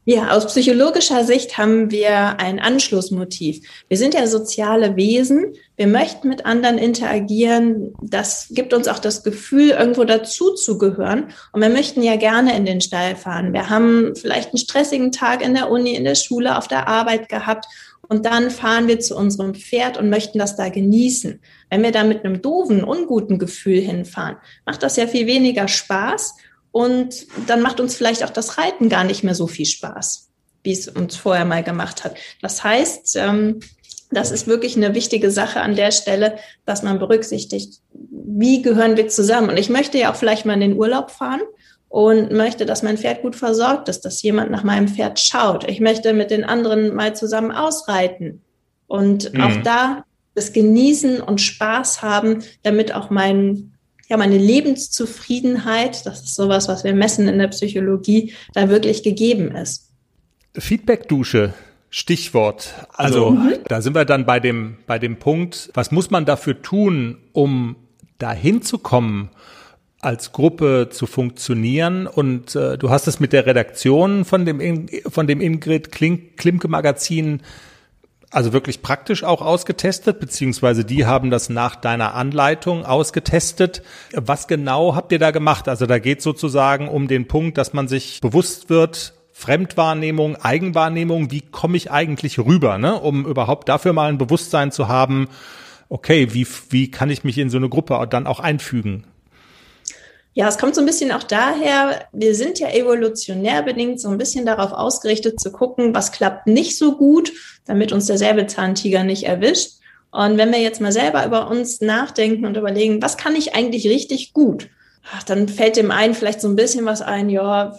Ja, aus psychologischer Sicht haben wir ein Anschlussmotiv. Wir sind ja soziale Wesen. Wir möchten mit anderen interagieren. Das gibt uns auch das Gefühl, irgendwo dazu zu gehören. Und wir möchten ja gerne in den Stall fahren. Wir haben vielleicht einen stressigen Tag in der Uni, in der Schule, auf der Arbeit gehabt. Und dann fahren wir zu unserem Pferd und möchten das da genießen. Wenn wir da mit einem doofen, unguten Gefühl hinfahren, macht das ja viel weniger Spaß und dann macht uns vielleicht auch das Reiten gar nicht mehr so viel Spaß, wie es uns vorher mal gemacht hat. Das heißt, ähm, das ist wirklich eine wichtige Sache an der Stelle, dass man berücksichtigt, wie gehören wir zusammen. Und ich möchte ja auch vielleicht mal in den Urlaub fahren und möchte, dass mein Pferd gut versorgt ist, dass jemand nach meinem Pferd schaut. Ich möchte mit den anderen mal zusammen ausreiten und mhm. auch da das Genießen und Spaß haben, damit auch mein ja, meine Lebenszufriedenheit, das ist sowas, was wir messen in der Psychologie, da wirklich gegeben ist. Feedback-Dusche. Stichwort. Also mhm. da sind wir dann bei dem, bei dem Punkt, was muss man dafür tun, um dahin zu kommen, als Gruppe zu funktionieren. Und äh, du hast es mit der Redaktion von dem, von dem Ingrid Klimke Magazin also wirklich praktisch auch ausgetestet, beziehungsweise die haben das nach deiner Anleitung ausgetestet. Was genau habt ihr da gemacht? Also da geht sozusagen um den Punkt, dass man sich bewusst wird, Fremdwahrnehmung, Eigenwahrnehmung, wie komme ich eigentlich rüber, ne? um überhaupt dafür mal ein Bewusstsein zu haben, okay, wie, wie kann ich mich in so eine Gruppe dann auch einfügen? Ja, es kommt so ein bisschen auch daher, wir sind ja evolutionär bedingt so ein bisschen darauf ausgerichtet zu gucken, was klappt nicht so gut, damit uns der Säbelzahntiger nicht erwischt. Und wenn wir jetzt mal selber über uns nachdenken und überlegen, was kann ich eigentlich richtig gut? Ach, dann fällt dem einen vielleicht so ein bisschen was ein, ja,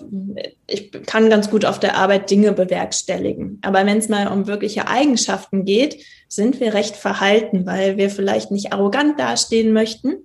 ich kann ganz gut auf der Arbeit Dinge bewerkstelligen. Aber wenn es mal um wirkliche Eigenschaften geht, sind wir recht verhalten, weil wir vielleicht nicht arrogant dastehen möchten.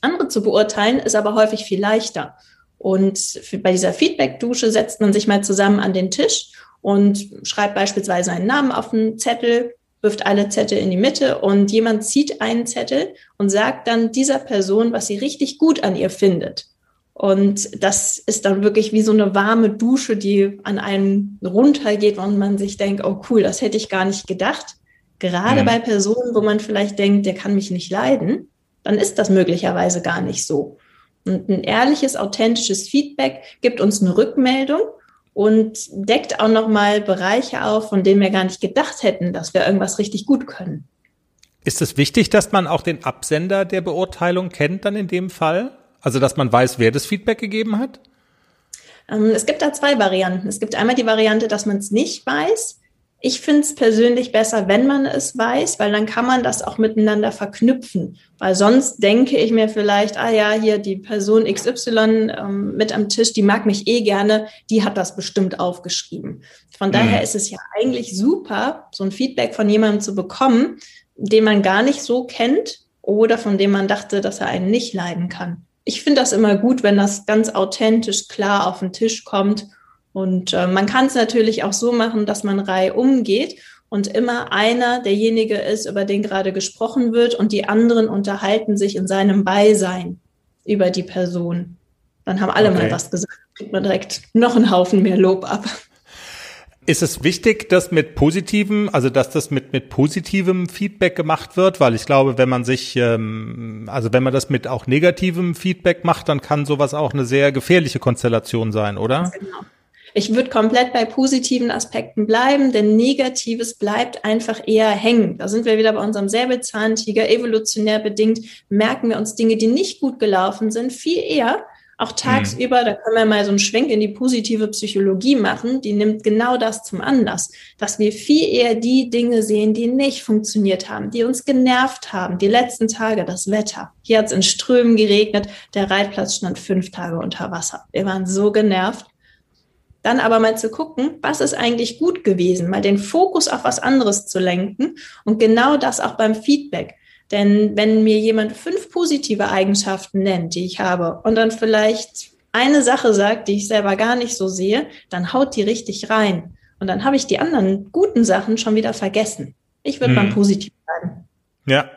Andere zu beurteilen ist aber häufig viel leichter. Und bei dieser Feedback-Dusche setzt man sich mal zusammen an den Tisch und schreibt beispielsweise einen Namen auf einen Zettel, wirft alle Zettel in die Mitte und jemand zieht einen Zettel und sagt dann dieser Person, was sie richtig gut an ihr findet. Und das ist dann wirklich wie so eine warme Dusche, die an einem runtergeht und man sich denkt, oh cool, das hätte ich gar nicht gedacht. Gerade mhm. bei Personen, wo man vielleicht denkt, der kann mich nicht leiden, dann ist das möglicherweise gar nicht so. Und ein ehrliches, authentisches Feedback gibt uns eine Rückmeldung und deckt auch nochmal Bereiche auf, von denen wir gar nicht gedacht hätten, dass wir irgendwas richtig gut können. Ist es wichtig, dass man auch den Absender der Beurteilung kennt dann in dem Fall? Also, dass man weiß, wer das Feedback gegeben hat? Ähm, es gibt da zwei Varianten. Es gibt einmal die Variante, dass man es nicht weiß. Ich finde es persönlich besser, wenn man es weiß, weil dann kann man das auch miteinander verknüpfen. Weil sonst denke ich mir vielleicht, ah ja, hier die Person XY ähm, mit am Tisch, die mag mich eh gerne, die hat das bestimmt aufgeschrieben. Von mhm. daher ist es ja eigentlich super, so ein Feedback von jemandem zu bekommen, den man gar nicht so kennt oder von dem man dachte, dass er einen nicht leiden kann. Ich finde das immer gut, wenn das ganz authentisch klar auf den Tisch kommt und äh, man kann es natürlich auch so machen, dass man Reihe umgeht und immer einer derjenige ist, über den gerade gesprochen wird und die anderen unterhalten sich in seinem Beisein über die Person. Dann haben alle okay. mal was gesagt, kriegt man direkt noch einen Haufen mehr Lob ab. Ist es wichtig, dass mit positivem, also dass das mit mit positivem Feedback gemacht wird, weil ich glaube, wenn man sich, ähm, also wenn man das mit auch negativem Feedback macht, dann kann sowas auch eine sehr gefährliche Konstellation sein, oder? Genau. Ich würde komplett bei positiven Aspekten bleiben, denn Negatives bleibt einfach eher hängen. Da sind wir wieder bei unserem Säbelzahntiger. Evolutionär bedingt merken wir uns Dinge, die nicht gut gelaufen sind, viel eher. Auch tagsüber, mhm. da können wir mal so einen Schwenk in die positive Psychologie machen, die nimmt genau das zum Anlass, dass wir viel eher die Dinge sehen, die nicht funktioniert haben, die uns genervt haben. Die letzten Tage, das Wetter. Hier hat es in Strömen geregnet, der Reitplatz stand fünf Tage unter Wasser. Wir waren so genervt dann aber mal zu gucken, was ist eigentlich gut gewesen, mal den Fokus auf was anderes zu lenken und genau das auch beim Feedback. Denn wenn mir jemand fünf positive Eigenschaften nennt, die ich habe, und dann vielleicht eine Sache sagt, die ich selber gar nicht so sehe, dann haut die richtig rein. Und dann habe ich die anderen guten Sachen schon wieder vergessen. Ich würde hm. mal positiv bleiben. Ja,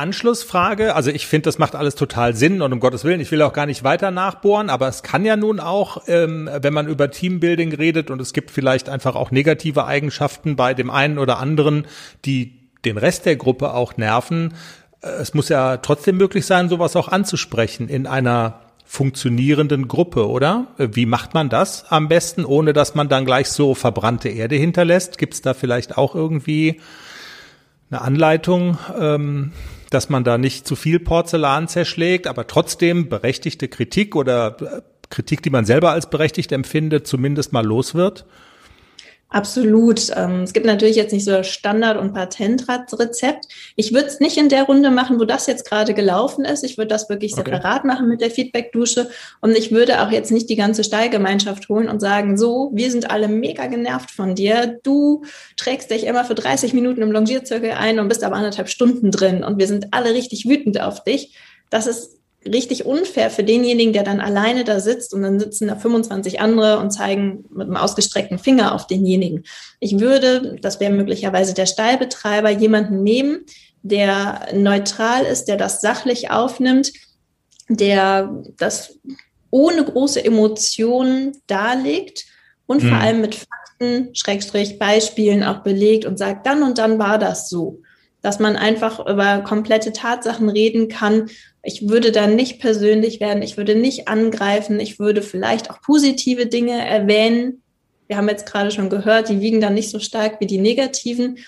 Anschlussfrage, also ich finde, das macht alles total Sinn und um Gottes Willen, ich will auch gar nicht weiter nachbohren, aber es kann ja nun auch, ähm, wenn man über Teambuilding redet und es gibt vielleicht einfach auch negative Eigenschaften bei dem einen oder anderen, die den Rest der Gruppe auch nerven, äh, es muss ja trotzdem möglich sein, sowas auch anzusprechen in einer funktionierenden Gruppe, oder? Äh, wie macht man das am besten, ohne dass man dann gleich so verbrannte Erde hinterlässt? Gibt es da vielleicht auch irgendwie eine Anleitung? Ähm, dass man da nicht zu viel Porzellan zerschlägt, aber trotzdem berechtigte Kritik oder äh, Kritik, die man selber als berechtigt empfindet, zumindest mal los wird? Absolut. Ähm, es gibt natürlich jetzt nicht so Standard- und Patentrezept. Ich würde es nicht in der Runde machen, wo das jetzt gerade gelaufen ist. Ich würde das wirklich okay. separat machen mit der Feedback-Dusche. Und ich würde auch jetzt nicht die ganze Stallgemeinschaft holen und sagen, so, wir sind alle mega genervt von dir. Du trägst dich immer für 30 Minuten im Longierzirkel ein und bist aber anderthalb Stunden drin. Und wir sind alle richtig wütend auf dich. Das ist richtig unfair für denjenigen, der dann alleine da sitzt und dann sitzen da 25 andere und zeigen mit einem ausgestreckten Finger auf denjenigen. Ich würde, das wäre möglicherweise der Stallbetreiber, jemanden nehmen, der neutral ist, der das sachlich aufnimmt, der das ohne große Emotionen darlegt und mhm. vor allem mit Fakten, Schrägstrich, Beispielen auch belegt und sagt, dann und dann war das so. Dass man einfach über komplette Tatsachen reden kann. Ich würde dann nicht persönlich werden, ich würde nicht angreifen, ich würde vielleicht auch positive Dinge erwähnen. Wir haben jetzt gerade schon gehört, die wiegen dann nicht so stark wie die negativen.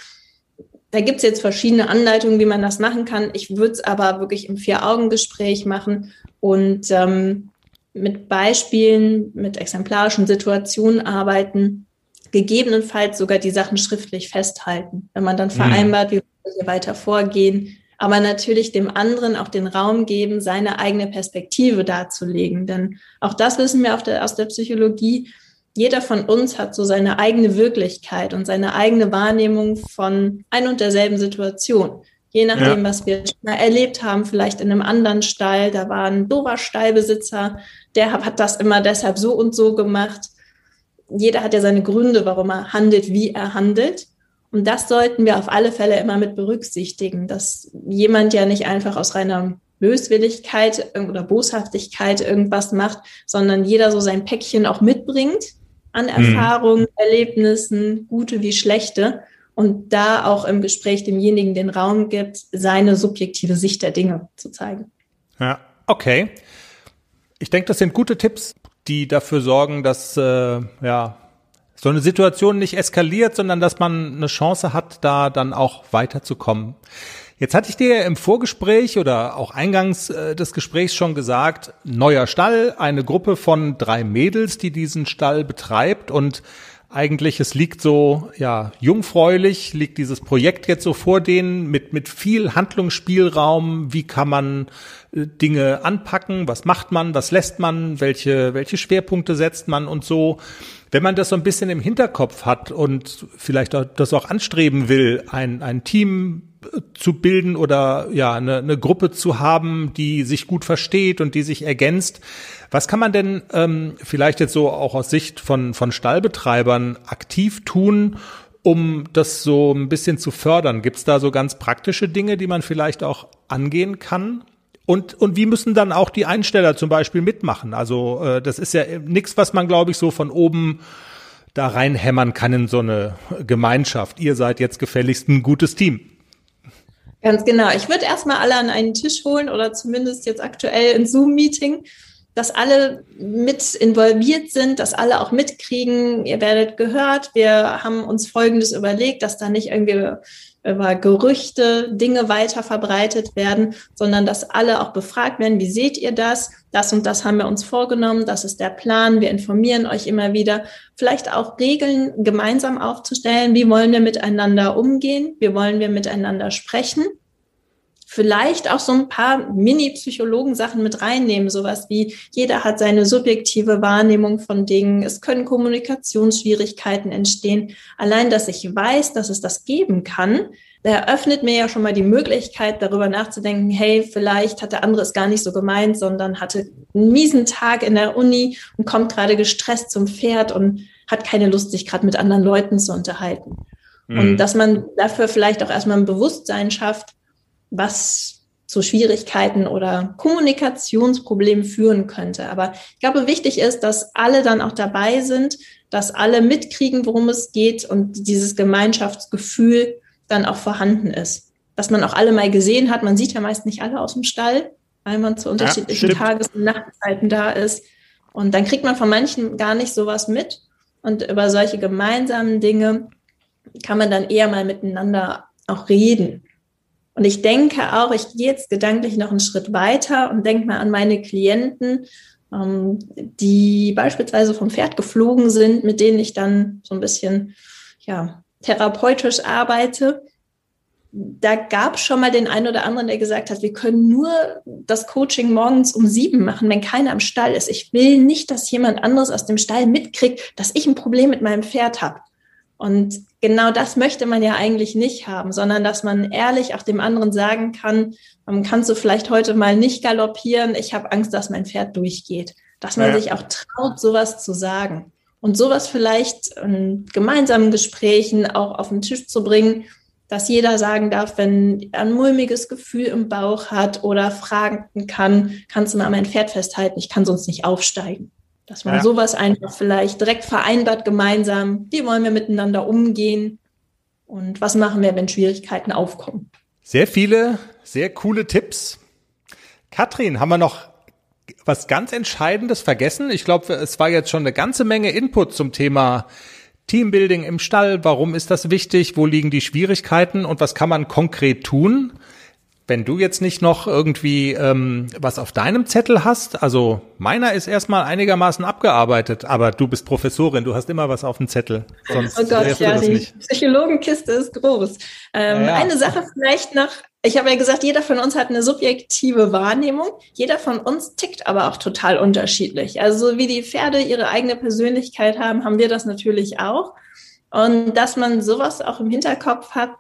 Da gibt es jetzt verschiedene Anleitungen, wie man das machen kann. Ich würde es aber wirklich im Vier-Augen-Gespräch machen und ähm, mit Beispielen, mit exemplarischen Situationen arbeiten, gegebenenfalls sogar die Sachen schriftlich festhalten, wenn man dann mhm. vereinbart, wie wir weiter vorgehen, aber natürlich dem anderen auch den Raum geben, seine eigene Perspektive darzulegen. Denn auch das wissen wir der, aus der Psychologie. Jeder von uns hat so seine eigene Wirklichkeit und seine eigene Wahrnehmung von ein und derselben Situation. Je nachdem, ja. was wir mal erlebt haben, vielleicht in einem anderen Stall, da war ein dober Stallbesitzer, der hat das immer deshalb so und so gemacht. Jeder hat ja seine Gründe, warum er handelt, wie er handelt. Und das sollten wir auf alle Fälle immer mit berücksichtigen, dass jemand ja nicht einfach aus reiner Böswilligkeit oder Boshaftigkeit irgendwas macht, sondern jeder so sein Päckchen auch mitbringt an mhm. Erfahrungen, Erlebnissen, gute wie schlechte und da auch im Gespräch demjenigen den Raum gibt, seine subjektive Sicht der Dinge zu zeigen. Ja, okay. Ich denke, das sind gute Tipps, die dafür sorgen, dass äh, ja so eine Situation nicht eskaliert, sondern dass man eine Chance hat, da dann auch weiterzukommen. Jetzt hatte ich dir im Vorgespräch oder auch eingangs äh, des Gesprächs schon gesagt, neuer Stall, eine Gruppe von drei Mädels, die diesen Stall betreibt und eigentlich, es liegt so, ja, jungfräulich, liegt dieses Projekt jetzt so vor denen mit, mit viel Handlungsspielraum. Wie kann man Dinge anpacken? Was macht man? Was lässt man? Welche, welche Schwerpunkte setzt man und so? Wenn man das so ein bisschen im Hinterkopf hat und vielleicht auch, das auch anstreben will, ein, ein Team zu bilden oder ja eine, eine Gruppe zu haben, die sich gut versteht und die sich ergänzt. Was kann man denn ähm, vielleicht jetzt so auch aus Sicht von, von Stallbetreibern aktiv tun, um das so ein bisschen zu fördern? Gibt es da so ganz praktische Dinge, die man vielleicht auch angehen kann? Und, und wie müssen dann auch die Einsteller zum Beispiel mitmachen? Also äh, das ist ja nichts, was man, glaube ich, so von oben da reinhämmern kann in so eine Gemeinschaft. Ihr seid jetzt gefälligst ein gutes Team. Ganz genau. Ich würde erstmal alle an einen Tisch holen oder zumindest jetzt aktuell ein Zoom-Meeting, dass alle mit involviert sind, dass alle auch mitkriegen, ihr werdet gehört. Wir haben uns Folgendes überlegt, dass da nicht irgendwie über Gerüchte Dinge weiter verbreitet werden, sondern dass alle auch befragt werden, wie seht ihr das? Das und das haben wir uns vorgenommen, das ist der Plan, wir informieren euch immer wieder. Vielleicht auch Regeln gemeinsam aufzustellen, wie wollen wir miteinander umgehen, wie wollen wir miteinander sprechen. Vielleicht auch so ein paar Mini-Psychologen-Sachen mit reinnehmen, sowas wie jeder hat seine subjektive Wahrnehmung von Dingen, es können Kommunikationsschwierigkeiten entstehen. Allein, dass ich weiß, dass es das geben kann, eröffnet mir ja schon mal die Möglichkeit, darüber nachzudenken, hey, vielleicht hat der andere es gar nicht so gemeint, sondern hatte einen miesen Tag in der Uni und kommt gerade gestresst zum Pferd und hat keine Lust, sich gerade mit anderen Leuten zu unterhalten. Mhm. Und dass man dafür vielleicht auch erstmal ein Bewusstsein schafft, was zu Schwierigkeiten oder Kommunikationsproblemen führen könnte. Aber ich glaube, wichtig ist, dass alle dann auch dabei sind, dass alle mitkriegen, worum es geht und dieses Gemeinschaftsgefühl dann auch vorhanden ist. Dass man auch alle mal gesehen hat. Man sieht ja meist nicht alle aus dem Stall, weil man zu unterschiedlichen ja, Tages- und Nachtzeiten da ist. Und dann kriegt man von manchen gar nicht sowas mit. Und über solche gemeinsamen Dinge kann man dann eher mal miteinander auch reden. Und ich denke auch, ich gehe jetzt gedanklich noch einen Schritt weiter und denke mal an meine Klienten, ähm, die beispielsweise vom Pferd geflogen sind, mit denen ich dann so ein bisschen ja, therapeutisch arbeite. Da gab es schon mal den einen oder anderen, der gesagt hat, wir können nur das Coaching morgens um sieben machen, wenn keiner im Stall ist. Ich will nicht, dass jemand anderes aus dem Stall mitkriegt, dass ich ein Problem mit meinem Pferd habe. Und genau das möchte man ja eigentlich nicht haben, sondern dass man ehrlich auch dem anderen sagen kann, man kannst du vielleicht heute mal nicht galoppieren, ich habe Angst, dass mein Pferd durchgeht. Dass man ja. sich auch traut, sowas zu sagen. Und sowas vielleicht in gemeinsamen Gesprächen auch auf den Tisch zu bringen, dass jeder sagen darf, wenn er ein mulmiges Gefühl im Bauch hat oder fragen kann, kannst du mal mein Pferd festhalten, ich kann sonst nicht aufsteigen. Dass man ja. sowas einfach vielleicht direkt vereinbart gemeinsam, wie wollen wir miteinander umgehen und was machen wir, wenn Schwierigkeiten aufkommen. Sehr viele, sehr coole Tipps. Katrin, haben wir noch was ganz Entscheidendes vergessen? Ich glaube, es war jetzt schon eine ganze Menge Input zum Thema Teambuilding im Stall. Warum ist das wichtig? Wo liegen die Schwierigkeiten? Und was kann man konkret tun? Wenn du jetzt nicht noch irgendwie ähm, was auf deinem Zettel hast, also meiner ist erstmal einigermaßen abgearbeitet, aber du bist Professorin, du hast immer was auf dem Zettel. Sonst oh Gott, ja, die nicht. Psychologenkiste ist groß. Ähm, ja. Eine Sache vielleicht noch, ich habe ja gesagt, jeder von uns hat eine subjektive Wahrnehmung. Jeder von uns tickt aber auch total unterschiedlich. Also wie die Pferde ihre eigene Persönlichkeit haben, haben wir das natürlich auch. Und dass man sowas auch im Hinterkopf hat,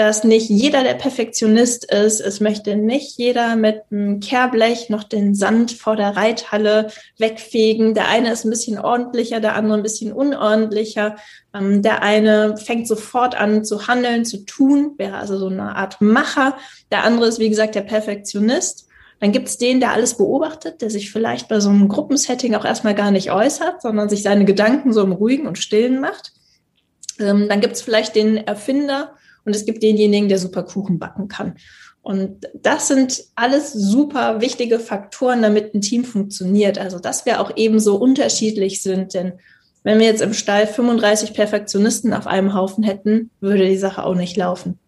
dass nicht jeder der Perfektionist ist. Es möchte nicht jeder mit einem Kehrblech noch den Sand vor der Reithalle wegfegen. Der eine ist ein bisschen ordentlicher, der andere ein bisschen unordentlicher. Ähm, der eine fängt sofort an zu handeln, zu tun, wäre also so eine Art Macher. Der andere ist, wie gesagt, der Perfektionist. Dann gibt es den, der alles beobachtet, der sich vielleicht bei so einem Gruppensetting auch erstmal gar nicht äußert, sondern sich seine Gedanken so im Ruhigen und Stillen macht. Ähm, dann gibt es vielleicht den Erfinder, und es gibt denjenigen, der super Kuchen backen kann. Und das sind alles super wichtige Faktoren, damit ein Team funktioniert. Also, dass wir auch ebenso unterschiedlich sind. Denn wenn wir jetzt im Stall 35 Perfektionisten auf einem Haufen hätten, würde die Sache auch nicht laufen.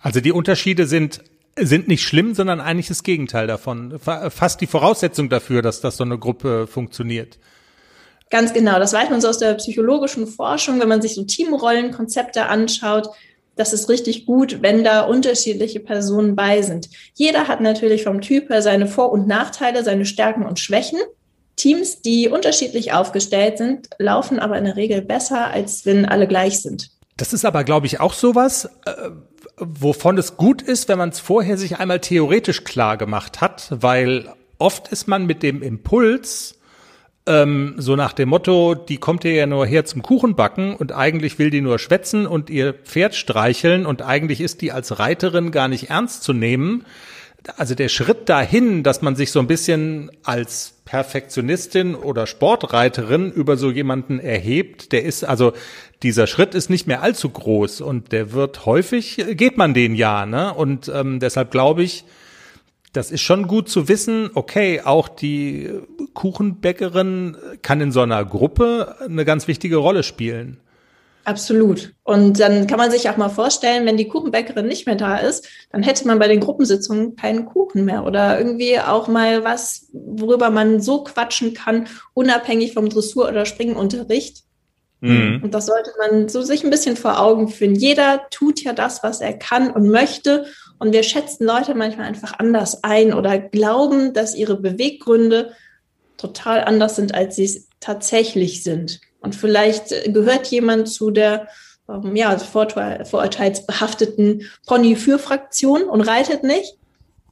Also die Unterschiede sind sind nicht schlimm, sondern eigentlich das Gegenteil davon. Fast die Voraussetzung dafür, dass das so eine Gruppe funktioniert. Ganz genau. Das weiß man so aus der psychologischen Forschung, wenn man sich so Teamrollenkonzepte anschaut das ist richtig gut, wenn da unterschiedliche Personen bei sind. Jeder hat natürlich vom Typ her seine Vor- und Nachteile, seine Stärken und Schwächen. Teams, die unterschiedlich aufgestellt sind, laufen aber in der Regel besser, als wenn alle gleich sind. Das ist aber, glaube ich, auch sowas, äh, wovon es gut ist, wenn man es vorher sich einmal theoretisch klar gemacht hat, weil oft ist man mit dem Impuls, ähm, so nach dem Motto, die kommt ihr ja nur her zum Kuchenbacken und eigentlich will die nur schwätzen und ihr Pferd streicheln und eigentlich ist die als Reiterin gar nicht ernst zu nehmen. Also der Schritt dahin, dass man sich so ein bisschen als Perfektionistin oder Sportreiterin über so jemanden erhebt, der ist also dieser Schritt ist nicht mehr allzu groß und der wird häufig geht man den ja, ne? Und ähm, deshalb glaube ich, das ist schon gut zu wissen, okay, auch die Kuchenbäckerin kann in so einer Gruppe eine ganz wichtige Rolle spielen. Absolut. Und dann kann man sich auch mal vorstellen, wenn die Kuchenbäckerin nicht mehr da ist, dann hätte man bei den Gruppensitzungen keinen Kuchen mehr oder irgendwie auch mal was, worüber man so quatschen kann, unabhängig vom Dressur- oder Springenunterricht. Mhm. Und das sollte man so sich ein bisschen vor Augen führen. Jeder tut ja das, was er kann und möchte. Und wir schätzen Leute manchmal einfach anders ein oder glauben, dass ihre Beweggründe total anders sind, als sie es tatsächlich sind. Und vielleicht gehört jemand zu der ähm, ja, vorurteilsbehafteten Pony-Für-Fraktion und reitet nicht,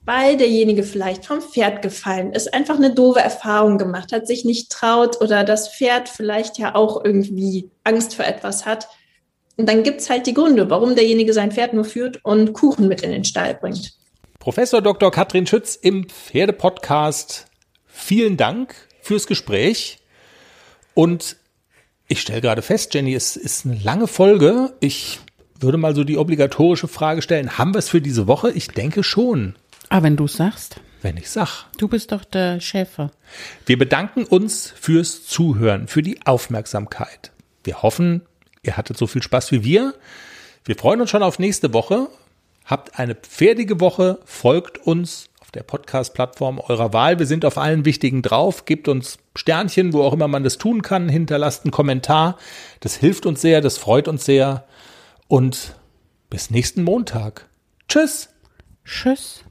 weil derjenige vielleicht vom Pferd gefallen ist, einfach eine doofe Erfahrung gemacht hat, sich nicht traut oder das Pferd vielleicht ja auch irgendwie Angst vor etwas hat. Und dann gibt es halt die Gründe, warum derjenige sein Pferd nur führt und Kuchen mit in den Stall bringt. Professor Dr. Katrin Schütz im Pferdepodcast. Vielen Dank fürs Gespräch. Und ich stelle gerade fest, Jenny, es ist eine lange Folge. Ich würde mal so die obligatorische Frage stellen, haben wir es für diese Woche? Ich denke schon. Aber wenn du sagst. Wenn ich sag. Du bist doch der Schäfer. Wir bedanken uns fürs Zuhören, für die Aufmerksamkeit. Wir hoffen, Ihr hattet so viel Spaß wie wir. Wir freuen uns schon auf nächste Woche. Habt eine pferdige Woche. Folgt uns auf der Podcast-Plattform eurer Wahl. Wir sind auf allen wichtigen drauf. Gebt uns Sternchen, wo auch immer man das tun kann. Hinterlasst einen Kommentar. Das hilft uns sehr. Das freut uns sehr. Und bis nächsten Montag. Tschüss. Tschüss.